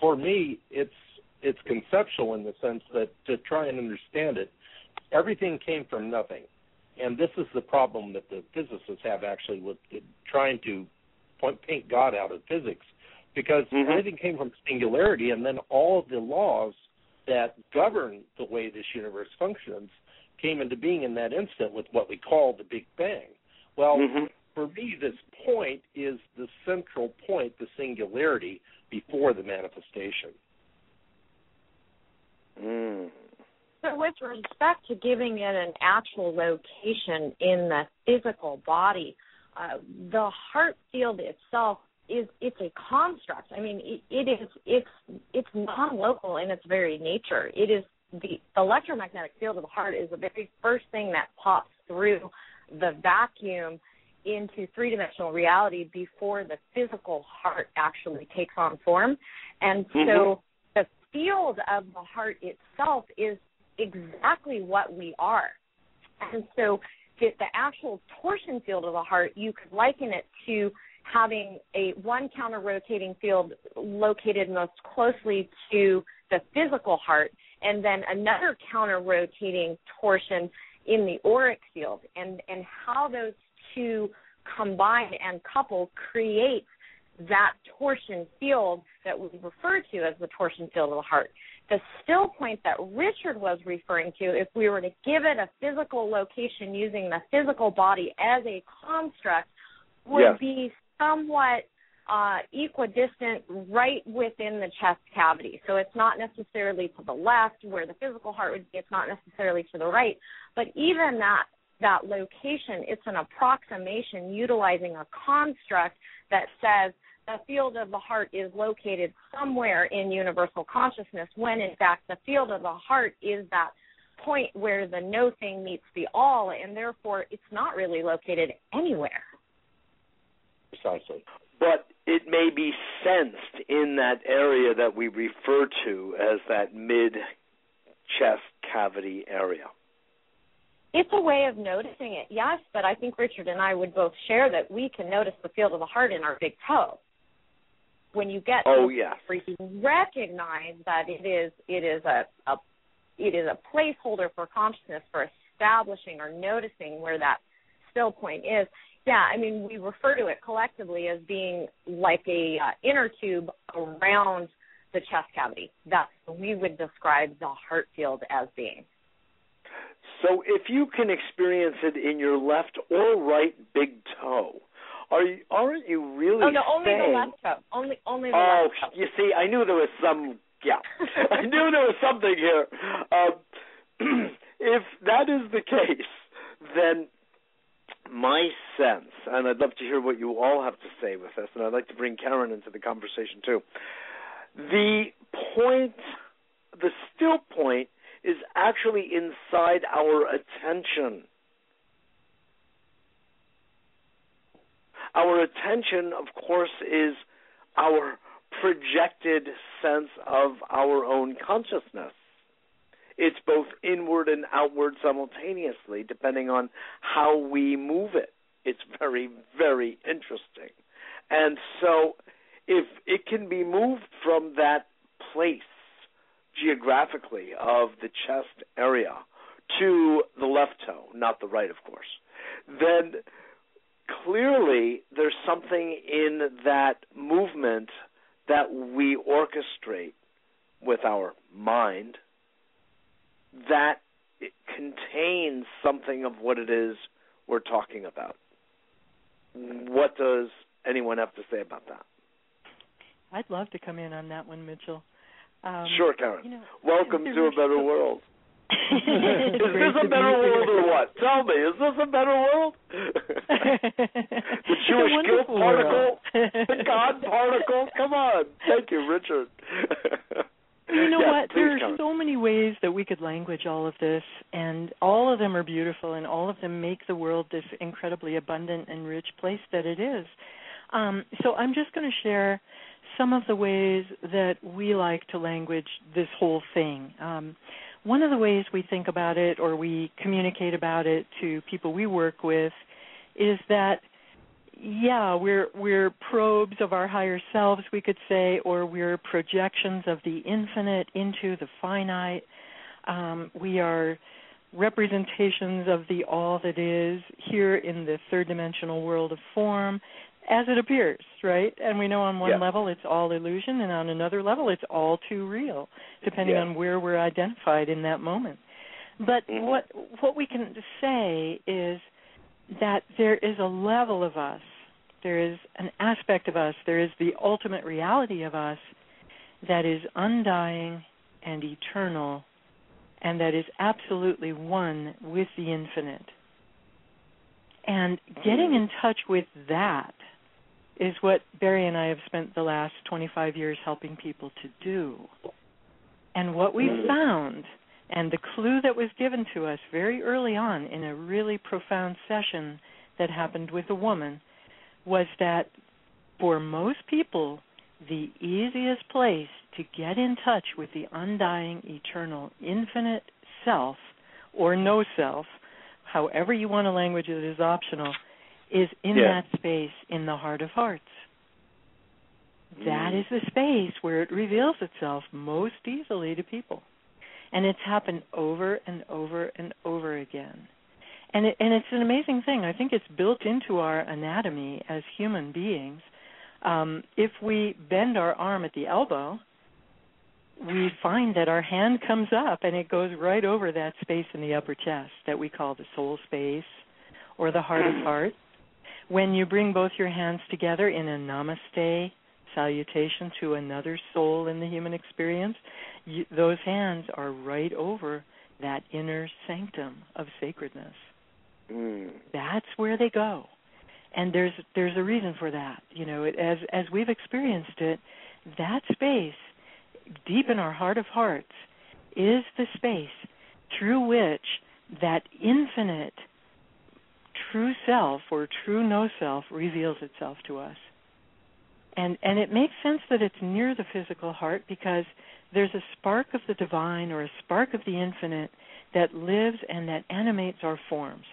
for me, it's it's conceptual in the sense that to try and understand it, everything came from nothing, and this is the problem that the physicists have actually with trying to point, paint God out of physics, because Mhm. everything came from singularity, and then all of the laws that govern the way this universe functions came into being in that instant with what we call the Big Bang. Well, Mhm. for me, this point is the central point, the singularity before the manifestation. Mm. So, with respect to giving it an actual location in the physical body, uh, the heart field itself is it's a construct. I mean, it, it is it's it's non-local in its very nature. It is the electromagnetic field of the heart is the very first thing that pops through the vacuum into three-dimensional reality before the physical heart actually takes on form. And so Mhm. the field of the heart itself is exactly what we are. And so the, the actual torsion field of the heart, you could liken it to having a one counter rotating field located most closely to the physical heart, and then another counter rotating torsion in the auric field, and and how those two combine and couple create that torsion field that we refer to as the torsion field of the heart. The still point that Richard was referring to, if we were to give it a physical location using the physical body as a construct, would yes. be somewhat uh, equidistant right within the chest cavity. So it's not necessarily to the left where the physical heart would be, it's not necessarily to the right. But even that that location, it's an approximation utilizing a construct that says the field of the heart is located somewhere in universal consciousness when in fact the field of the heart is that point where the no thing meets the all and therefore it's not really located anywhere precisely. But it may be sensed in that area that we refer to as that mid chest cavity area. It's a way of noticing it, yes, but I think Richard and I would both share that we can notice the field of the heart in our big toe. When you get oh yes. you recognize that it is it is a, a it is a placeholder for consciousness for establishing or noticing where that still point is yeah i mean we refer to it collectively as being like a uh, inner tube around the chest cavity that's we would describe the heart field as being so if you can experience it in your left or right big toe are you, aren't you really Oh no, only saying, the left toe. Only only the oh, left toe. you see, I knew there was some. Yeah, I knew there was something here. Um, if that is the case, then my sense, and I'd love to hear what you all have to say with this, and I'd like to bring Karen into the conversation too. The point, the still point, is actually inside our attention. Our attention, of course, is our projected sense of our own consciousness. It's both inward and outward simultaneously, depending on how we move it. It's very, very interesting. And so, if it can be moved from that place geographically of the chest area to the left toe, not the right, of course, then clearly there's something in that movement that we orchestrate with our mind that contains something of what it is we're talking about. What does anyone have to say about that? I'd love to come in on that one, Mitchell. Um, sure, Karen. You know, Welcome to a better so, world. is this a better world or what? Tell me, is this a better world? the Jewish guilt particle, the God particle. Come on, thank you, Richard. You know yes, what? There are come. so many ways that we could language all of this, and all of them are beautiful, and all of them make the world this incredibly abundant and rich place that it is. Um, so I'm just going to share some of the ways that we like to language this whole thing. Um, one of the ways we think about it or we communicate about it to people we work with is that yeah, we're we're probes of our higher selves, we could say, or we're projections of the infinite into the finite. Um, we are representations of the all that is here in the third dimensional world of form as it appears, right? And we know on one yeah. level it's all illusion, and on another level it's all too real, depending yeah. on where we're identified in that moment. But mm-hmm. what what we can say is that there is a level of us, there is an aspect of us, there is the ultimate reality of us that is undying and eternal, and that is absolutely one with the infinite. And getting mm. in touch with that is what Barry and I have spent the last 25 years helping people to do. And what we mm. found, and the clue that was given to us very early on in a really profound session that happened with a woman, was that for most people, the easiest place to get in touch with the undying, eternal, infinite self, or no self, however you want to language it is optional, is in Yeah. that space in the heart of hearts. That Mm. is the space where it reveals itself most easily to people. And it's happened over and over and over again. And it, and it's an amazing thing. I think it's built into our anatomy as human beings. Um, if we bend our arm at the elbow, we find that our hand comes up and it goes right over that space in the upper chest that we call the soul space or the heart of heart. When you bring both your hands together in a namaste salutation to another soul in the human experience, you, those hands are right over that inner sanctum of sacredness. Mm. That's where they go. And there's there's a reason for that. You know, it, as as we've experienced it, that space deep in our heart of hearts is the space through which that infinite true self or true no self reveals itself to us. And and it makes sense that it's near the physical heart because there's a spark of the divine or a spark of the infinite that lives and that animates our forms.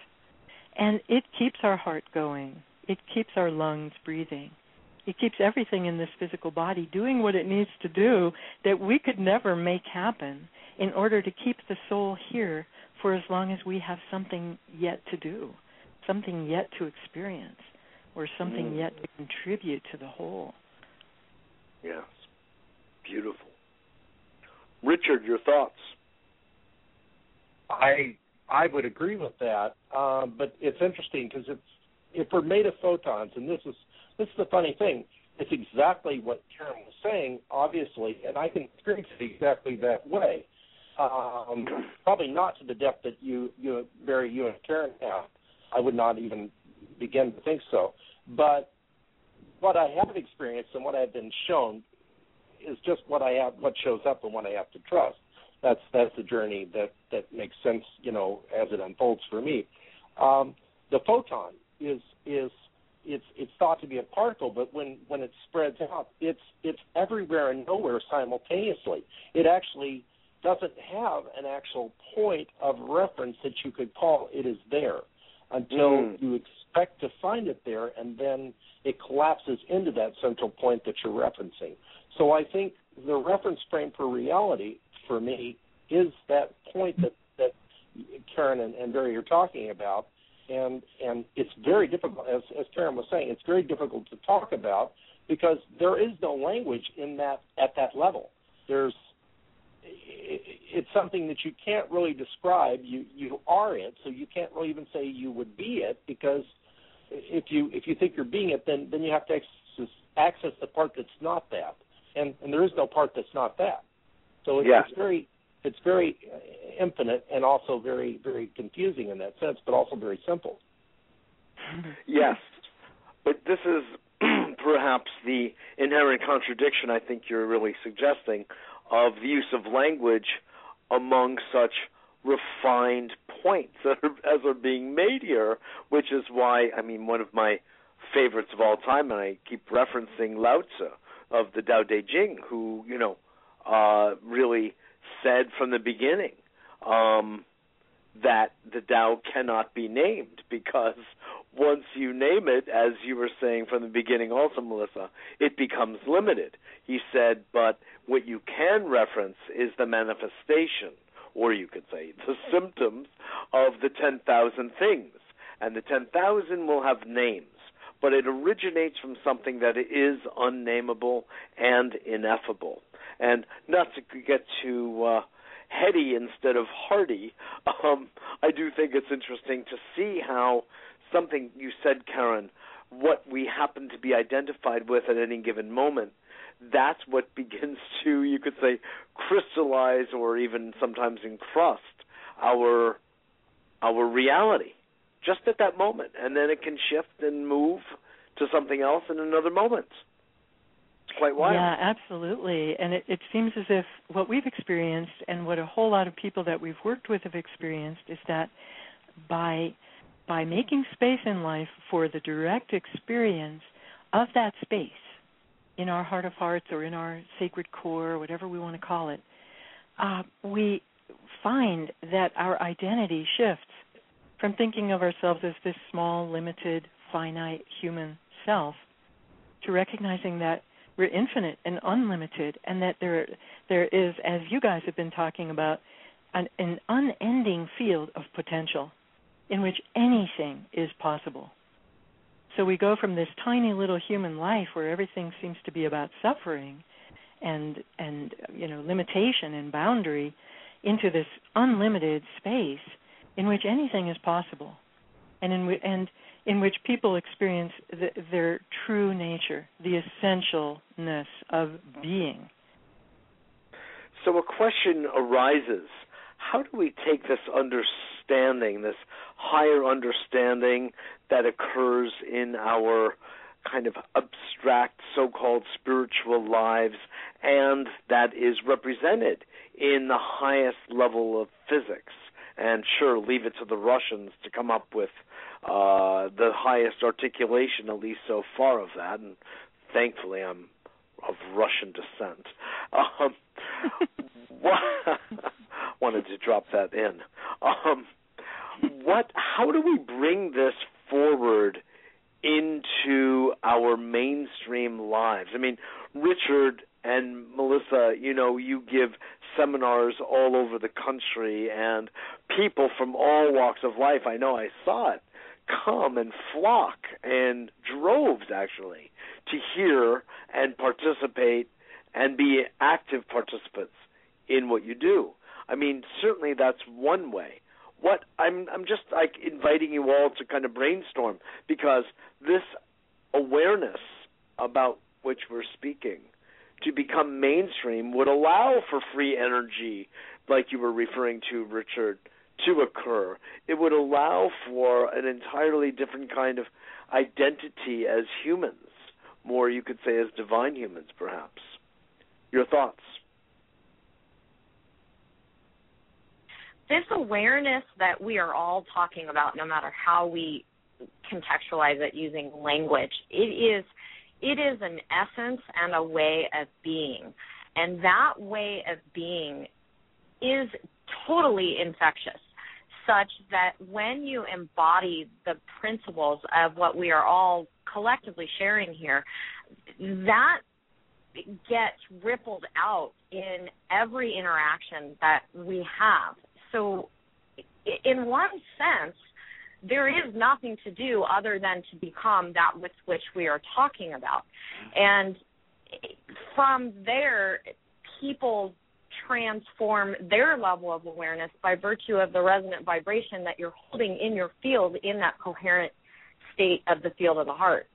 And it keeps our heart going. It keeps our lungs breathing. It keeps everything in this physical body doing what it needs to do that we could never make happen in order to keep the soul here for as long as we have something yet to do, something yet to experience, or something Mm. yet to contribute to the whole. Yes. Beautiful. Richard, your thoughts? I I would agree with that, um, but it's interesting because if if we're made of photons, and this is this is the funny thing, it's exactly what Karen was saying, obviously, and I can experience it exactly that way. Um, probably not to the depth that you you Barry you and Karen have. I would not even begin to think so. But what I have experienced and what I've been shown is just what I have, what shows up, and what I have to trust that's that's the journey that that makes sense, you know, as it unfolds for me. Um, the photon is is it's it's thought to be a particle, but when when it spreads out, it's it's everywhere and nowhere simultaneously. It actually doesn't have an actual point of reference that you could call it is there until Mm. you expect to find it there, and then it collapses into that central point that you're referencing. So I think the reference frame for reality for me is that point that that Karen and, and Barry are talking about, and and it's very difficult, as as Karen was saying, it's very difficult to talk about because there is no language in that at that level. There's it's something that you can't really describe. You you are it, so you can't really even say you would be it because if you if you think you're being it, then then you have to access, access the part that's not that, and and there is no part that's not that. So it's, Yeah. it's very it's very uh, infinite and also very very confusing in that sense, but also very simple. Yes. But this is perhaps the inherent contradiction I think you're really suggesting of the use of language among such refined points that are, as are being made here, which is why, I mean, one of my favorites of all time, and I keep referencing Lao Tzu of the Tao Te Ching, who, you know, uh, really said from the beginning um, that the Tao cannot be named because once you name it, as you were saying from the beginning also, Melissa, it becomes limited. He said, but what you can reference is the manifestation, or you could say the symptoms of the 10,000 things. And the 10,000 will have names, but it originates from something that is unnameable and ineffable. And not to get too uh, heady instead of hearty, um, I do think it's interesting to see how something you said, Karen, what we happen to be identified with at any given moment, that's what begins to, you could say, crystallize or even sometimes encrust our our reality just at that moment, and then it can shift and move to something else in another moment. Quite wild. Yeah, absolutely. And it, it seems as if what we've experienced and what a whole lot of people that we've worked with have experienced is that by by making space in life for the direct experience of that space in our heart of hearts or in our sacred core, whatever we want to call it, uh, we find that our identity shifts from thinking of ourselves as this small, limited, finite human self to recognizing that we're infinite and unlimited and that there there is as you guys have been talking about an, an unending field of potential in which anything is possible. So we go from this tiny little human life where everything seems to be about suffering and and you know limitation and boundary into this unlimited space in which anything is possible and in and in which people experience the, their true nature, the essentialness of being. So a question arises how do we take this understanding, this higher understanding that occurs in our kind of abstract so called spiritual lives and that is represented in the highest level of physics? And sure, leave it to the Russians to come up with uh, the highest articulation, at least so far, of that. And thankfully, I'm of Russian descent. Um, wanted to drop that in. Um, what? How do we bring this forward into our mainstream lives? I mean, Richard and Melissa, you know, you give seminars all over the country, and people from all walks of life. I know I saw it come and flock in droves actually to hear and participate and be active participants in what you do. I mean, certainly that's one way. What I'm I'm just like inviting you all to kind of brainstorm because this awareness about which we're speaking to become mainstream would allow for free energy like you were referring to Richard to occur. It would allow for an entirely different kind of identity as humans, more you could say as divine humans, perhaps. Your thoughts? This awareness that we are all talking about, no matter how we contextualize it using language, it is it is an essence and a way of being. And that way of being is totally infectious such that when you embody the principles of what we are all collectively sharing here, that gets rippled out in every interaction that we have. So, in one sense, there is nothing to do other than to become that with which we are talking about. And from there, people transform their level of awareness by virtue of the resonant vibration that you're holding in your field in that coherent state of the field of the heart.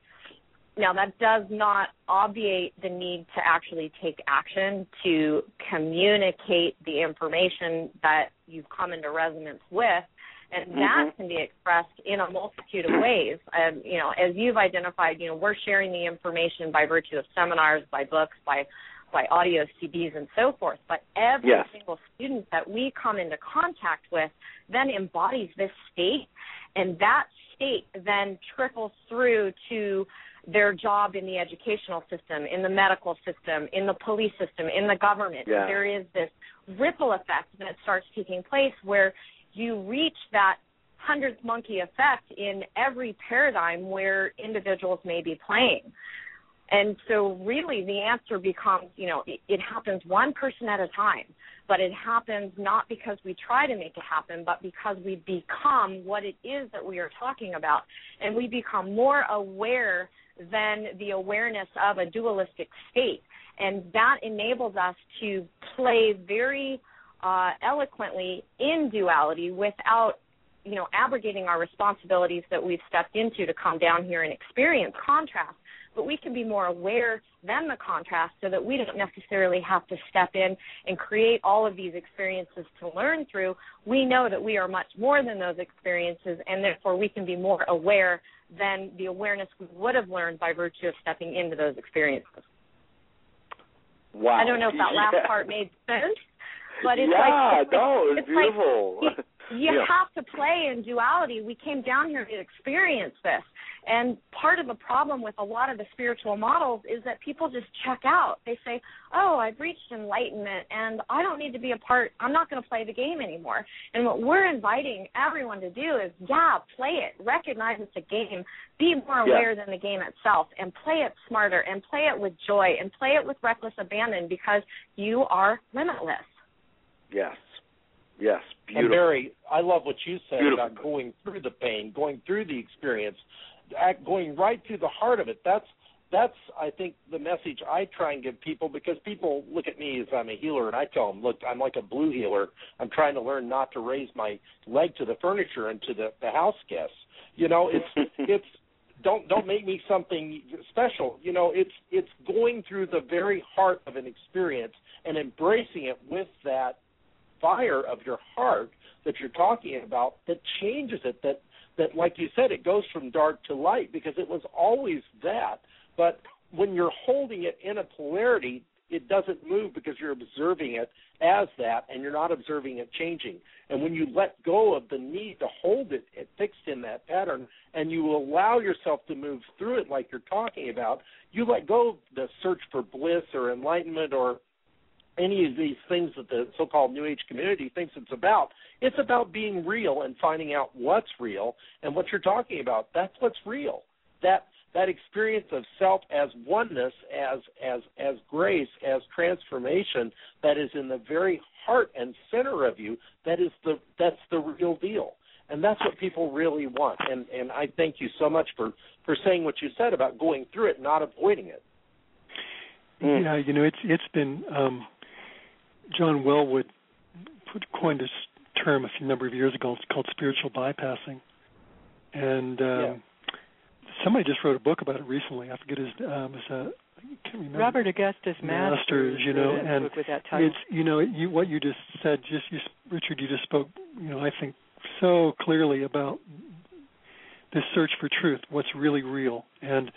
Now, that does not obviate the need to actually take action to communicate the information that you've come into resonance with, and that mm-hmm. can be expressed in a multitude of ways. And you know, as you've identified, you know, we're sharing the information by virtue of seminars, by books, by by audio CDs and so forth. But every yes. single student that we come into contact with then embodies this state, and that state then trickles through to their job in the educational system, in the medical system, in the police system, in the government. Yeah. There is this ripple effect that starts taking place where you reach that hundredth monkey effect in every paradigm where individuals may be playing. And so, really, the answer becomes you know, it, it, happens one person at a time, but it happens not because we try to make it happen, but because we become what it is that we are talking about. And we become more aware than the awareness of a dualistic state. And that enables us to play very uh, eloquently in duality without you know abrogating our responsibilities that we've stepped into to come down here and experience contrast but we can be more aware than the contrast so that we don't necessarily have to step in and create all of these experiences to learn through. We know that we are much more than those experiences, and therefore we can be more aware than the awareness we would have learned by virtue of stepping into those experiences. Wow. I don't know if that last yeah. part made sense, but it's yeah, like it's no, it's, it's beautiful. Like, you, you yeah. have to play in duality. We came down here to experience this, And part of the problem with a lot of the spiritual models is that people just check out. They say, "Oh, I've reached enlightenment and I don't need to be a part. I'm not going to play the game anymore." And what we're inviting everyone to do is, yeah, play it. Recognize it's a game. Be more aware yeah. than the game itself and play it smarter and play it with joy and play it with reckless abandon because you are limitless. Yes. Yes, beautiful. And Barry, I love what you said beautiful. about going through the pain, going through the experience, going right to the heart of it. That's that's I think the message I try and give people because people look at me as I'm a healer and I tell them, look, I'm like a blue heeler. I'm trying to learn not to raise my leg to the furniture and to the the house guests. You know, it's it's don't don't make me something special. You know, it's it's going through the very heart of an experience and embracing it with that fire of your heart that you're talking about that changes it that that like you said it goes from dark to light because it was always that. But when you're holding it in a polarity it doesn't move because you're observing it as that and you're not observing it changing. And when you let go of the need to hold it, fixed in that pattern and you allow yourself to move through it like you're talking about you let go of the search for bliss or enlightenment or any of these things that the so-called New Age community thinks it's about. It's about being real and finding out what's real and what you're talking about. That's what's real. That that experience of self as oneness, as as as grace, as transformation that is in the very heart and center of you. That is the that's the real deal. And that's what people really want. And and I thank you so much for for saying what you said about going through it, not avoiding it. Yeah, you know, it's it's been um John Welwood put, coined this term a few number of years ago. It's called spiritual bypassing, and um, yeah. somebody just wrote a book about it recently. I forget his um, was uh, can't remember. Robert Augustus Masters, Masters you know, and it's you know you what you just said. Just you, Richard, you just spoke. You know, I think so clearly about this search for truth. What's really real and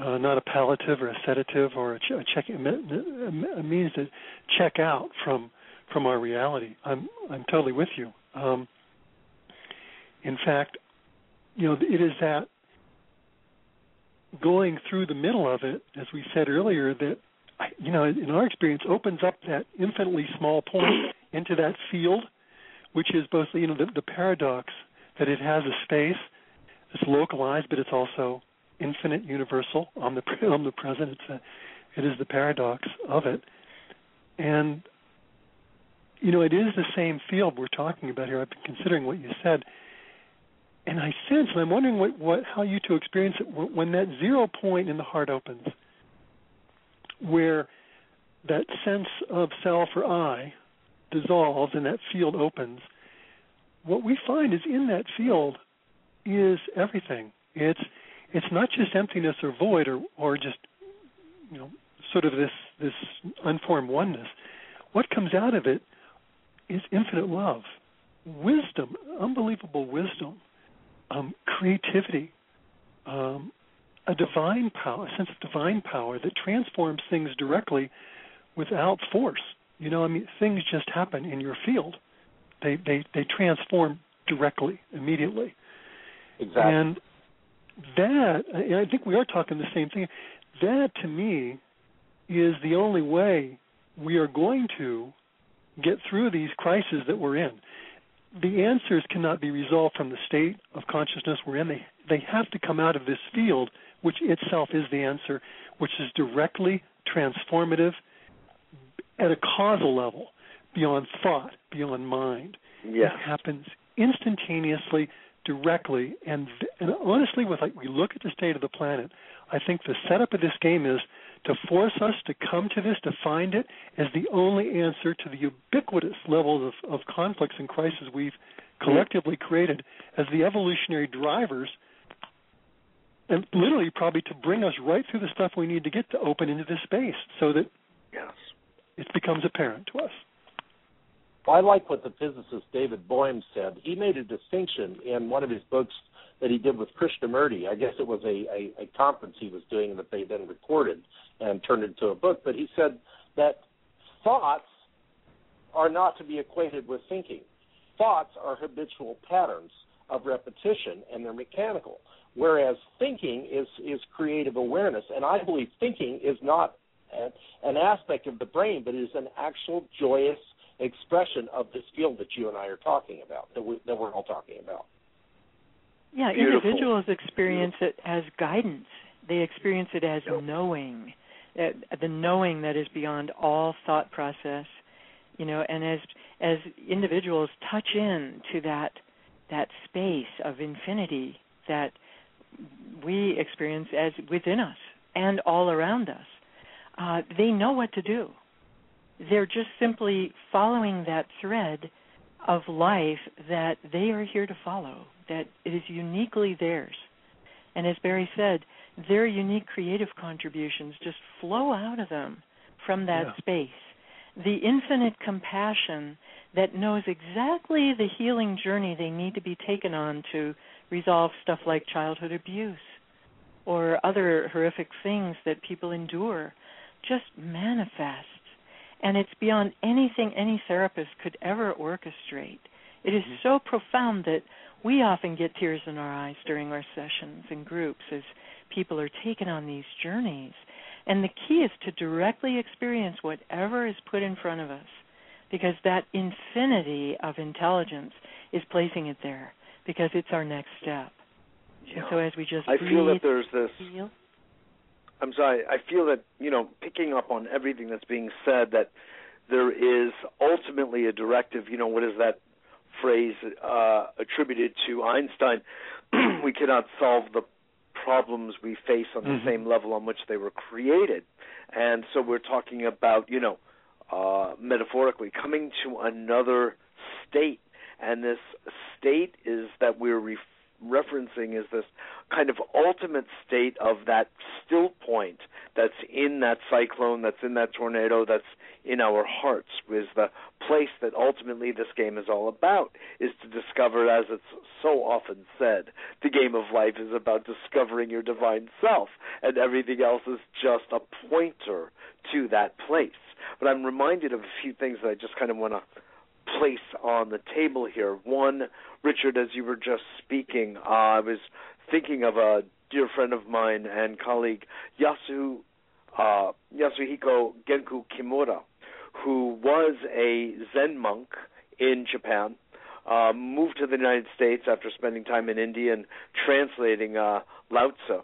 uh, not a palliative or a sedative or a, ch- a check a means to check out from from our reality. I'm I'm totally with you. Um, in fact, you know, it is that going through the middle of it, as we said earlier, that you know, in our experience, opens up that infinitely small point into that field, which is both you know the, the paradox that it has a space, it's localized, but it's also infinite, universal, omnipresent. It's a, it is the paradox of it, and you know, it is the same field we're talking about here. I've been considering what you said, and I sense, and I'm wondering what, what how you two experience it when that zero point in the heart opens, where that sense of self or I dissolves and that field opens. What we find is in that field is everything. It's it's not just emptiness or void or or just you know sort of this this unformed oneness. What comes out of it is infinite love, wisdom, unbelievable wisdom, um, creativity, um, a divine power, a sense of divine power that transforms things directly without force. You know, I mean, things just happen in your field. They they they transform directly, immediately. Exactly. And that I think we are talking the same thing. That to me is the only way we are going to get through these crises that we're in. The answers cannot be resolved from the state of consciousness we're in. They they have to come out of this field, which itself is the answer, which is directly transformative at a causal level, beyond thought, beyond mind. Yes. It happens instantaneously directly. And, and honestly, with like we look at the state of the planet, I think the setup of this game is to force us to come to this, to find it as the only answer to the ubiquitous levels of, of conflicts and crises we've collectively created as the evolutionary drivers, and literally probably to bring us right through the stuff we need to get to open into this space so that yes. it becomes apparent to us. Well, I like what the physicist David Bohm said. He made a distinction in one of his books that he did with Krishnamurti. I guess it was a, a, a conference he was doing that they then recorded and turned into a book. But he said that thoughts are not to be equated with thinking. Thoughts are habitual patterns of repetition and they're mechanical. Whereas thinking is is creative awareness, and I believe thinking is not an aspect of the brain, but it is an actual joyous expression of this field that you and I are talking about, that, we, that we're all talking about. Yeah, Beautiful. individuals experience it as guidance. They experience it as knowing, uh, the knowing that is beyond all thought process. You know, and as as individuals touch in to that that space of infinity that we experience as within us and all around us, uh, they know what to do. They're just simply following that thread of life that they are here to follow, that it is uniquely theirs. And as Barry said, their unique creative contributions just flow out of them from that yeah. space. The infinite compassion that knows exactly the healing journey they need to be taken on to resolve stuff like childhood abuse or other horrific things that people endure just manifests. And it's beyond anything any therapist could ever orchestrate. It is mm-hmm. so profound that we often get tears in our eyes during our sessions and groups as people are taken on these journeys. And the key is to directly experience whatever is put in front of us because that infinity of intelligence is placing it there because it's our next step. Yeah. And so as we just I breathe, feel that there's this feel, I'm sorry. I feel that you know, picking up on everything that's being said, that there is ultimately a directive. You know, what is that phrase uh, attributed to Einstein? we cannot solve the problems we face on the mm-hmm. same level on which they were created, and so we're talking about you know, uh, metaphorically coming to another state, and this state is that we're ref- referencing is this kind of ultimate state of that still point that's in that cyclone, that's in that tornado, that's in our hearts, is the place that ultimately this game is all about, is to discover, as it's so often said, the game of life is about discovering your divine self, and everything else is just a pointer to that place. But I'm reminded of a few things that I just kind of want to place on the table here. One, Richard, as you were just speaking, uh, I was thinking of a dear friend of mine and colleague, Yasu uh, Yasuhiko Genku Kimura, who was a Zen monk in Japan, uh, moved to the United States after spending time in India and translating uh, Lao Tzu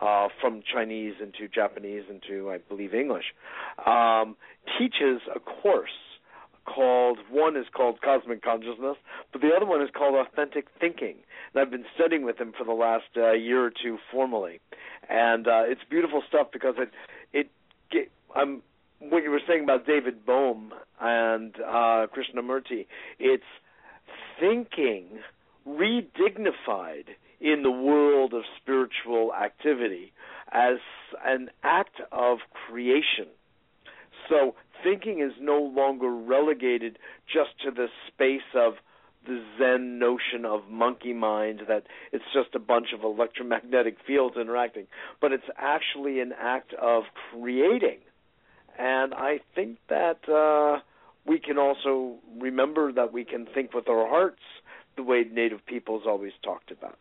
uh, from Chinese into Japanese into, I believe, English. Um, teaches a course called one is called Cosmic Consciousness, but the other one is called Authentic Thinking. And I've been studying with him for the last uh, year or two formally, and uh, it's beautiful stuff because it it get, I'm what you were saying about David Bohm and uh, Krishnamurti. It's thinking redignified in the world of spiritual activity as an act of creation. So thinking is no longer relegated just to the space of the Zen notion of monkey mind that it's just a bunch of electromagnetic fields interacting, but it's actually an act of creating. And I think that uh, we can also remember that we can think with our hearts the way Native peoples always talked about.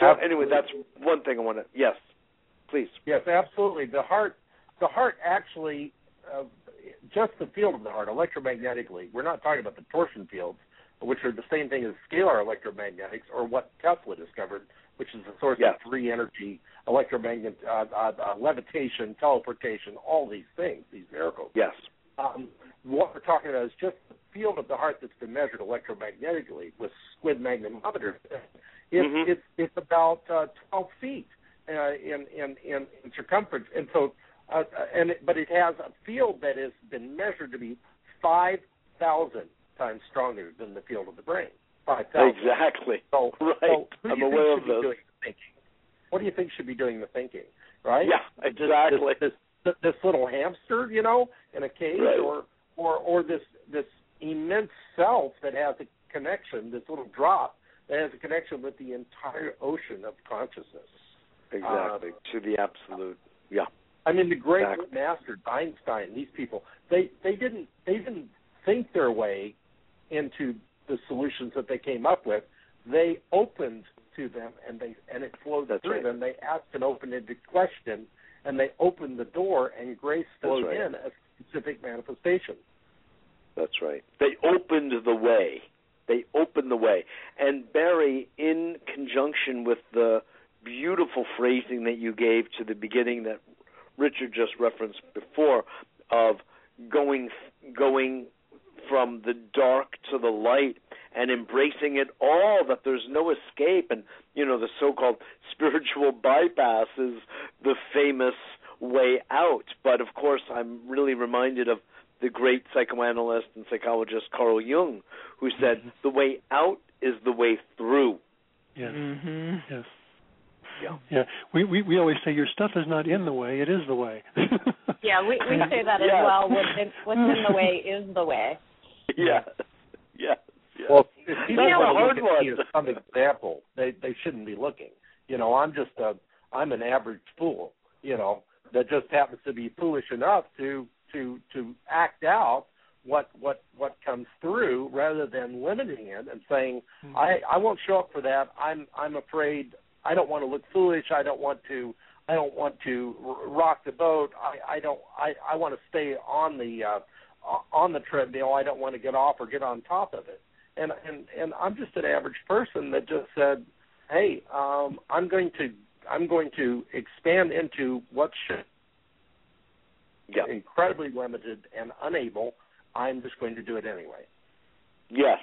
So absolutely. anyway, that's one thing I want to. Yes, please. Yes, absolutely. The heart, the heart actually uh, just the field of the heart electromagnetically. We're not talking about the torsion fields, which are the same thing as scalar electromagnetics, or what Tesla discovered, which is the source yes. of free energy, electromagnet, uh, uh, uh, levitation, teleportation, all these things, these miracles. Yes. Um, what we're talking about is just the field of the heart that's been measured electromagnetically with squid magnetometers. It's mm-hmm. it's it's about uh, 12 feet uh, in, in in in circumference, and so uh, and but it has a field that has been measured to be five thousand times stronger than the field of the brain. Five thousand. Exactly. So, right. So who I'm do you aware think of should this. Be doing the thinking? What do you think should be doing the thinking? Right. Yeah. Exactly. This, this, this little hamster, you know, in a cage, right. or or or this this immense self that has a connection, this little drop that has a connection with the entire ocean of consciousness. Exactly. Uh, to the absolute. Yeah. I mean, the great exactly. masters, Einstein, these people, they they didn't they didn't think their way into the solutions that they came up with. they opened to them and they and it flowed That's through right. them. They asked an open-ended question and they opened the door and grace flowed right. in a specific manifestation. That's right. They opened the way. They opened the way. And Barry, in conjunction with the beautiful phrasing that you gave to the beginning that Richard just referenced before of going going from the dark to the light and embracing it all that there's no escape and you know the so-called spiritual bypass is the famous way out but of course I'm really reminded of the great psychoanalyst and psychologist Carl Jung who said Mhm. the way out is the way through Yes. hmm Yes. Yeah. Yeah. We, we we always say your stuff is not in the way; it is the way. Yeah, we we say that as Yes. well. What's in, what's in the way is the way. yeah yeah yeah Well, if people That's a want to hard look at me one. as some example, they they shouldn't be looking. You know, I'm just a I'm an average fool. You know, that just happens to be foolish enough to to to act out what what what comes through rather than limiting it and saying Mhm. I I won't show up for that. I'm I'm afraid I don't want to look foolish. I don't want to I don't want to r- rock the boat. I I don't I I want to stay on the uh on the treadmill. I don't want to get off or get on top of it. And and and I'm just an average person that just said, "Hey, um I'm going to I'm going to expand into what should yeah incredibly limited and unable. I'm just going to do it anyway." yes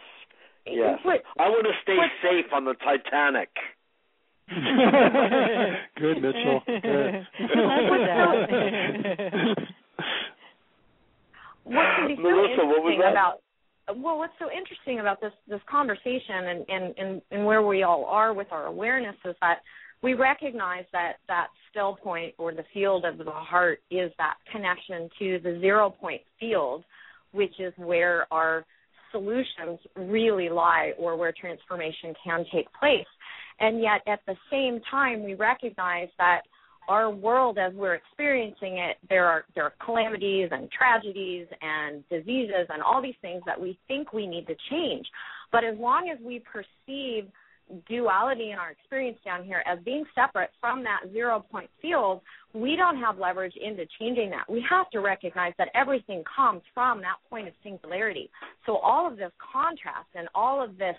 yes What- I want to stay what- safe on the Titanic Good, Mitchell. Good. what can be so Melissa, what was interesting about well what's so interesting about this this conversation and, and and and where we all are with our awareness is that we recognize that that still point or the field of the heart is that connection to the zero point field which is where our solutions really lie or where transformation can take place and yet at the same time we recognize that our world as we're experiencing it there are there are calamities and tragedies and diseases and all these things that we think we need to change. But as long as we perceive duality in our experience down here as being separate from that zero point field we don't have leverage into changing that. We have to recognize that everything comes from that point of singularity. So all of this contrast and all of this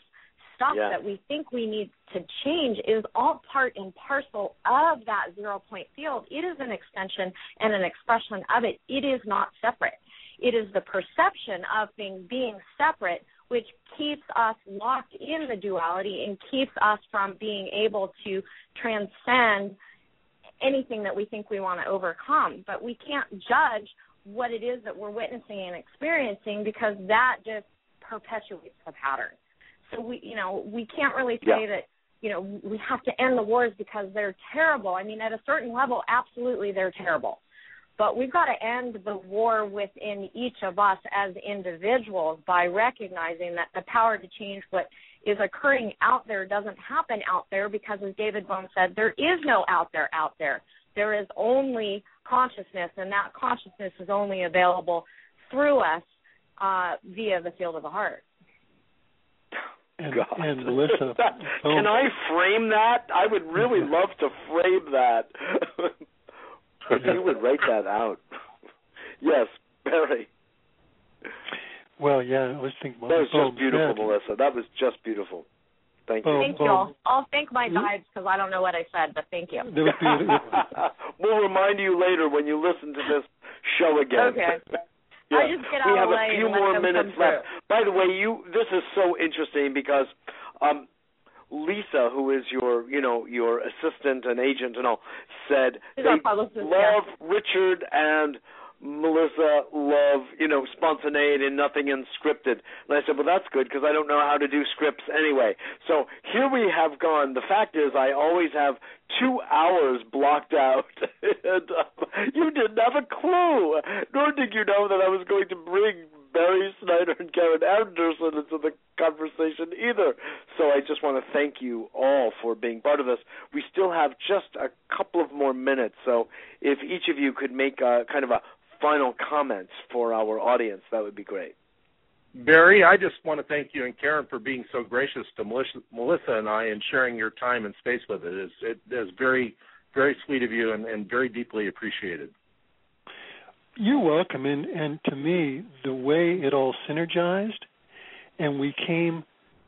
stuff Yeah. that we think we need to change is all part and parcel of that zero point field. It is an extension and an expression of it. It is not separate. It is the perception of things being separate which keeps us locked in the duality and keeps us from being able to transcend anything that we think we want to overcome. But we can't judge what it is that we're witnessing and experiencing because that just perpetuates the pattern. So we, you know, we can't really say Yeah. that, you know, we have to end the wars because they're terrible. I mean, at a certain level, absolutely they're terrible. But we've got to end the war within each of us as individuals by recognizing that the power to change what is occurring out there doesn't happen out there because, as David Bohm said, there is no out there out there. There is only consciousness, and that consciousness is only available through us uh, via the field of the heart. And, God. and Melissa, Can I frame that? I would really love to frame that. if you would write that out. Yes, Barry. Well, yeah, I was thinking. That was Bohm just beautiful, said- Melissa. That was just beautiful. Thank you. Thank boom. you all. I'll thank my Hmm? guides because I don't know what I said, but thank you. That was beautiful. we'll remind you later when you listen to this show again. Okay. Yeah. I just get we have a few more minutes left. By the way, you this is so interesting because um Lisa, who is your, you know, your assistant and agent and all, said She's they love Richard and Melissa love, you know, spontaneity and nothing unscripted. And I said, well, that's good because I don't know how to do scripts anyway. So here we have gone. The fact is, I always have two hours blocked out. and, uh, you didn't have a clue, nor did you know that I was going to bring Barry Snyder and Karen Anderson into the conversation either. So I just want to thank you all for being part of this. We still have just a couple of more minutes, so if each of you could make a kind of a final comments for our audience, that would be great. Barry, I just want to thank you and Karen for being so gracious to Melissa, Melissa and I and sharing your time and space with it. It's, it is very, very sweet of you and, and very deeply appreciated. You're welcome. And, and to me, the way it all synergized and we came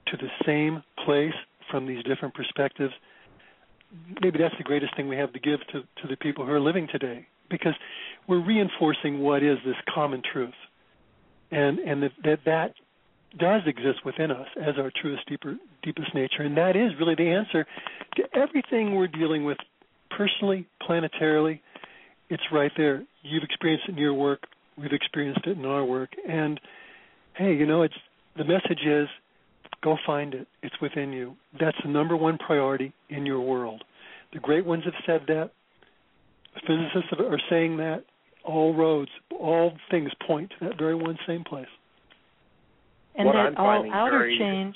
to the same place from these different perspectives, maybe that's the greatest thing we have to give to, to the people who are living today because we're reinforcing what is this common truth. And and that that, that does exist within us as our truest deeper deepest nature. And that is really the answer to everything we're dealing with personally planetarily. It's right there. You've experienced it in your work. We've experienced it in our work. And hey you know it's the message is go find it. It's within you. That's the number one priority in your world. The great ones have said that physicists are saying that all roads, all things point to that very one same place. And what that I'm all outer very... change.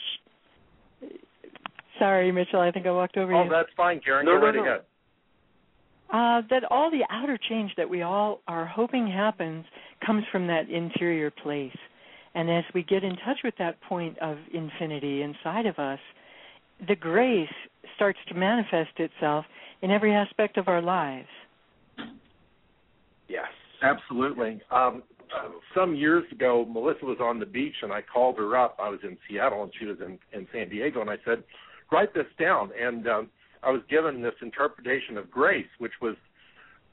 Sorry, Mitchell. I think I walked over oh, you. Oh, that's fine, Karen. No, Go no, right no. ahead. Uh, that all the outer change that we all are hoping happens comes from that interior place. And as we get in touch with that point of infinity inside of us, the grace starts to manifest itself in every aspect of our lives. Yes. Absolutely. Um, some years ago, Melissa was on the beach, and I called her up. I was in Seattle, and she was in, in San Diego, and I said, "Write this down." And um, I was given this interpretation of grace, which was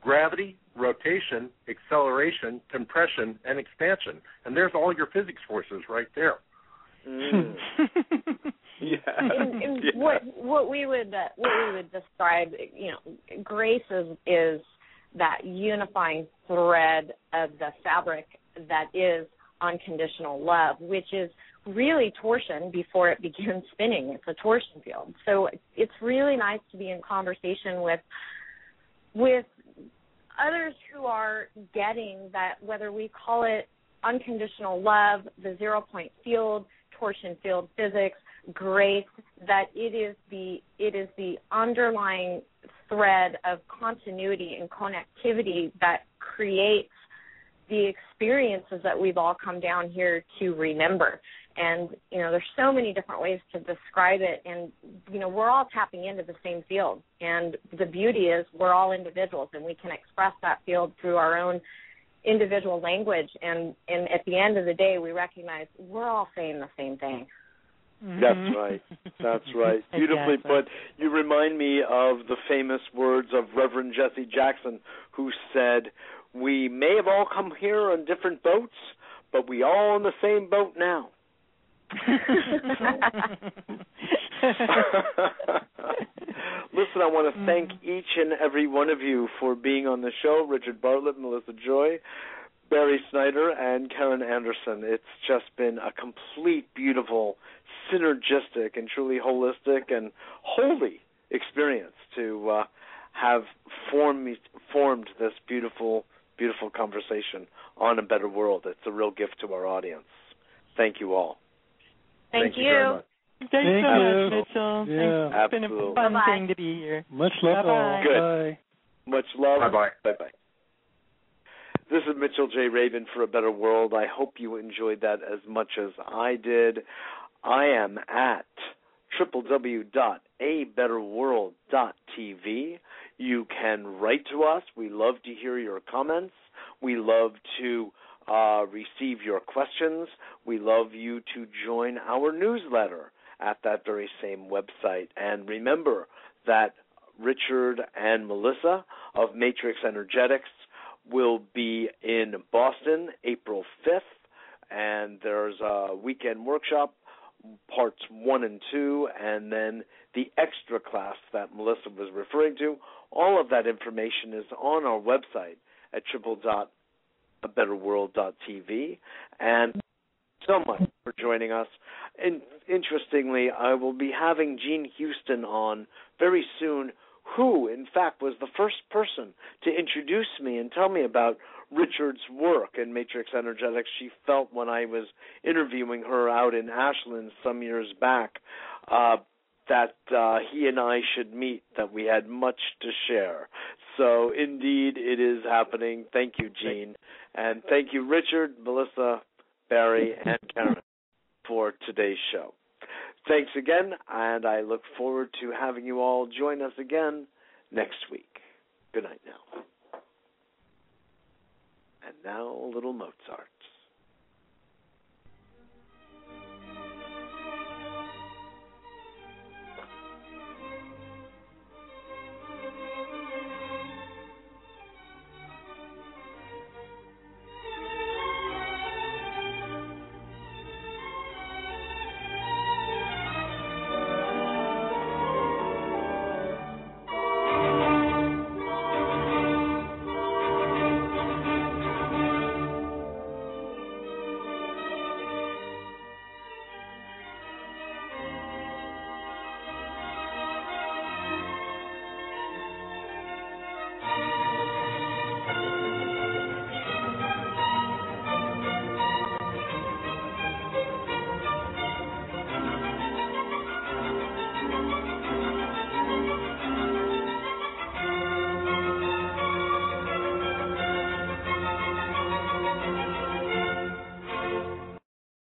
gravity, rotation, acceleration, compression, and expansion. And there's all your physics forces right there. Mm. yeah. And, and yeah. what what we would uh, what we would describe, you know, grace is is that unifying thread of the fabric that is unconditional love, which is really torsion before it begins spinning. It's a torsion field. So it's really nice to be in conversation with with others who are getting that whether we call it unconditional love, the zero point field, torsion field physics, grace, that it is the it is the underlying thread of continuity and connectivity that creates the experiences that we've all come down here to remember. And, you know, there's so many different ways to describe it. And, you know, we're all tapping into the same field. And the beauty is we're all individuals and we can express that field through our own individual language. And, and at the end of the day, we recognize we're all saying the same thing. That's right. That's mm-hmm. right. Beautifully Exactly. put. You remind me of the famous words of Reverend Jesse Jackson, who said, "We may have all come here on different boats, but we all on the same boat now." Listen, I want to mm. thank each and every one of you for being on the show. Richard Bartlett, Melissa Joy, Barry Snyder, and Karen Anderson. It's just been a complete, beautiful, synergistic, and truly holistic and holy experience to uh, have formed formed this beautiful, beautiful conversation on a better world. It's a real gift to our audience. Thank you all. Thank, you. very much. Thanks Thank so you. much, Mitchell. Yeah. Thanks. It's been a Absolutely. fun Bye-bye. thing to be here. Much love. Bye-bye. all. Good. Bye. Much love. Bye-bye. Bye bye. This is Mitchell J. Rabin for a Better World. I hope you enjoyed that as much as I did. I am at www.abetterworld.tv. You can write to us. We love to hear your comments. We love to uh, receive your questions. We love you to join our newsletter at that very same website. And remember that Richard and Melissa of Matrix Energetics will be in Boston April 5th, and there's a weekend workshop, parts one and two, and then the extra class that Melissa was referring to. All of that information is on our website at triple dot abetterworld.tv. And so much for joining us. And interestingly, I will be having Jean Houston on very soon, who, in fact, was the first person to introduce me and tell me about Richard's work in Matrix Energetics. She felt when I was interviewing her out in Ashland some years back uh, that uh, he and I should meet, that we had much to share. So, indeed, it is happening. Thank you, Jean. And thank you, Richard, Melissa, Barry, and Karen. For today's show. Thanks again, and I look forward to having you all join us again next week. Good night now. And now a little Mozart.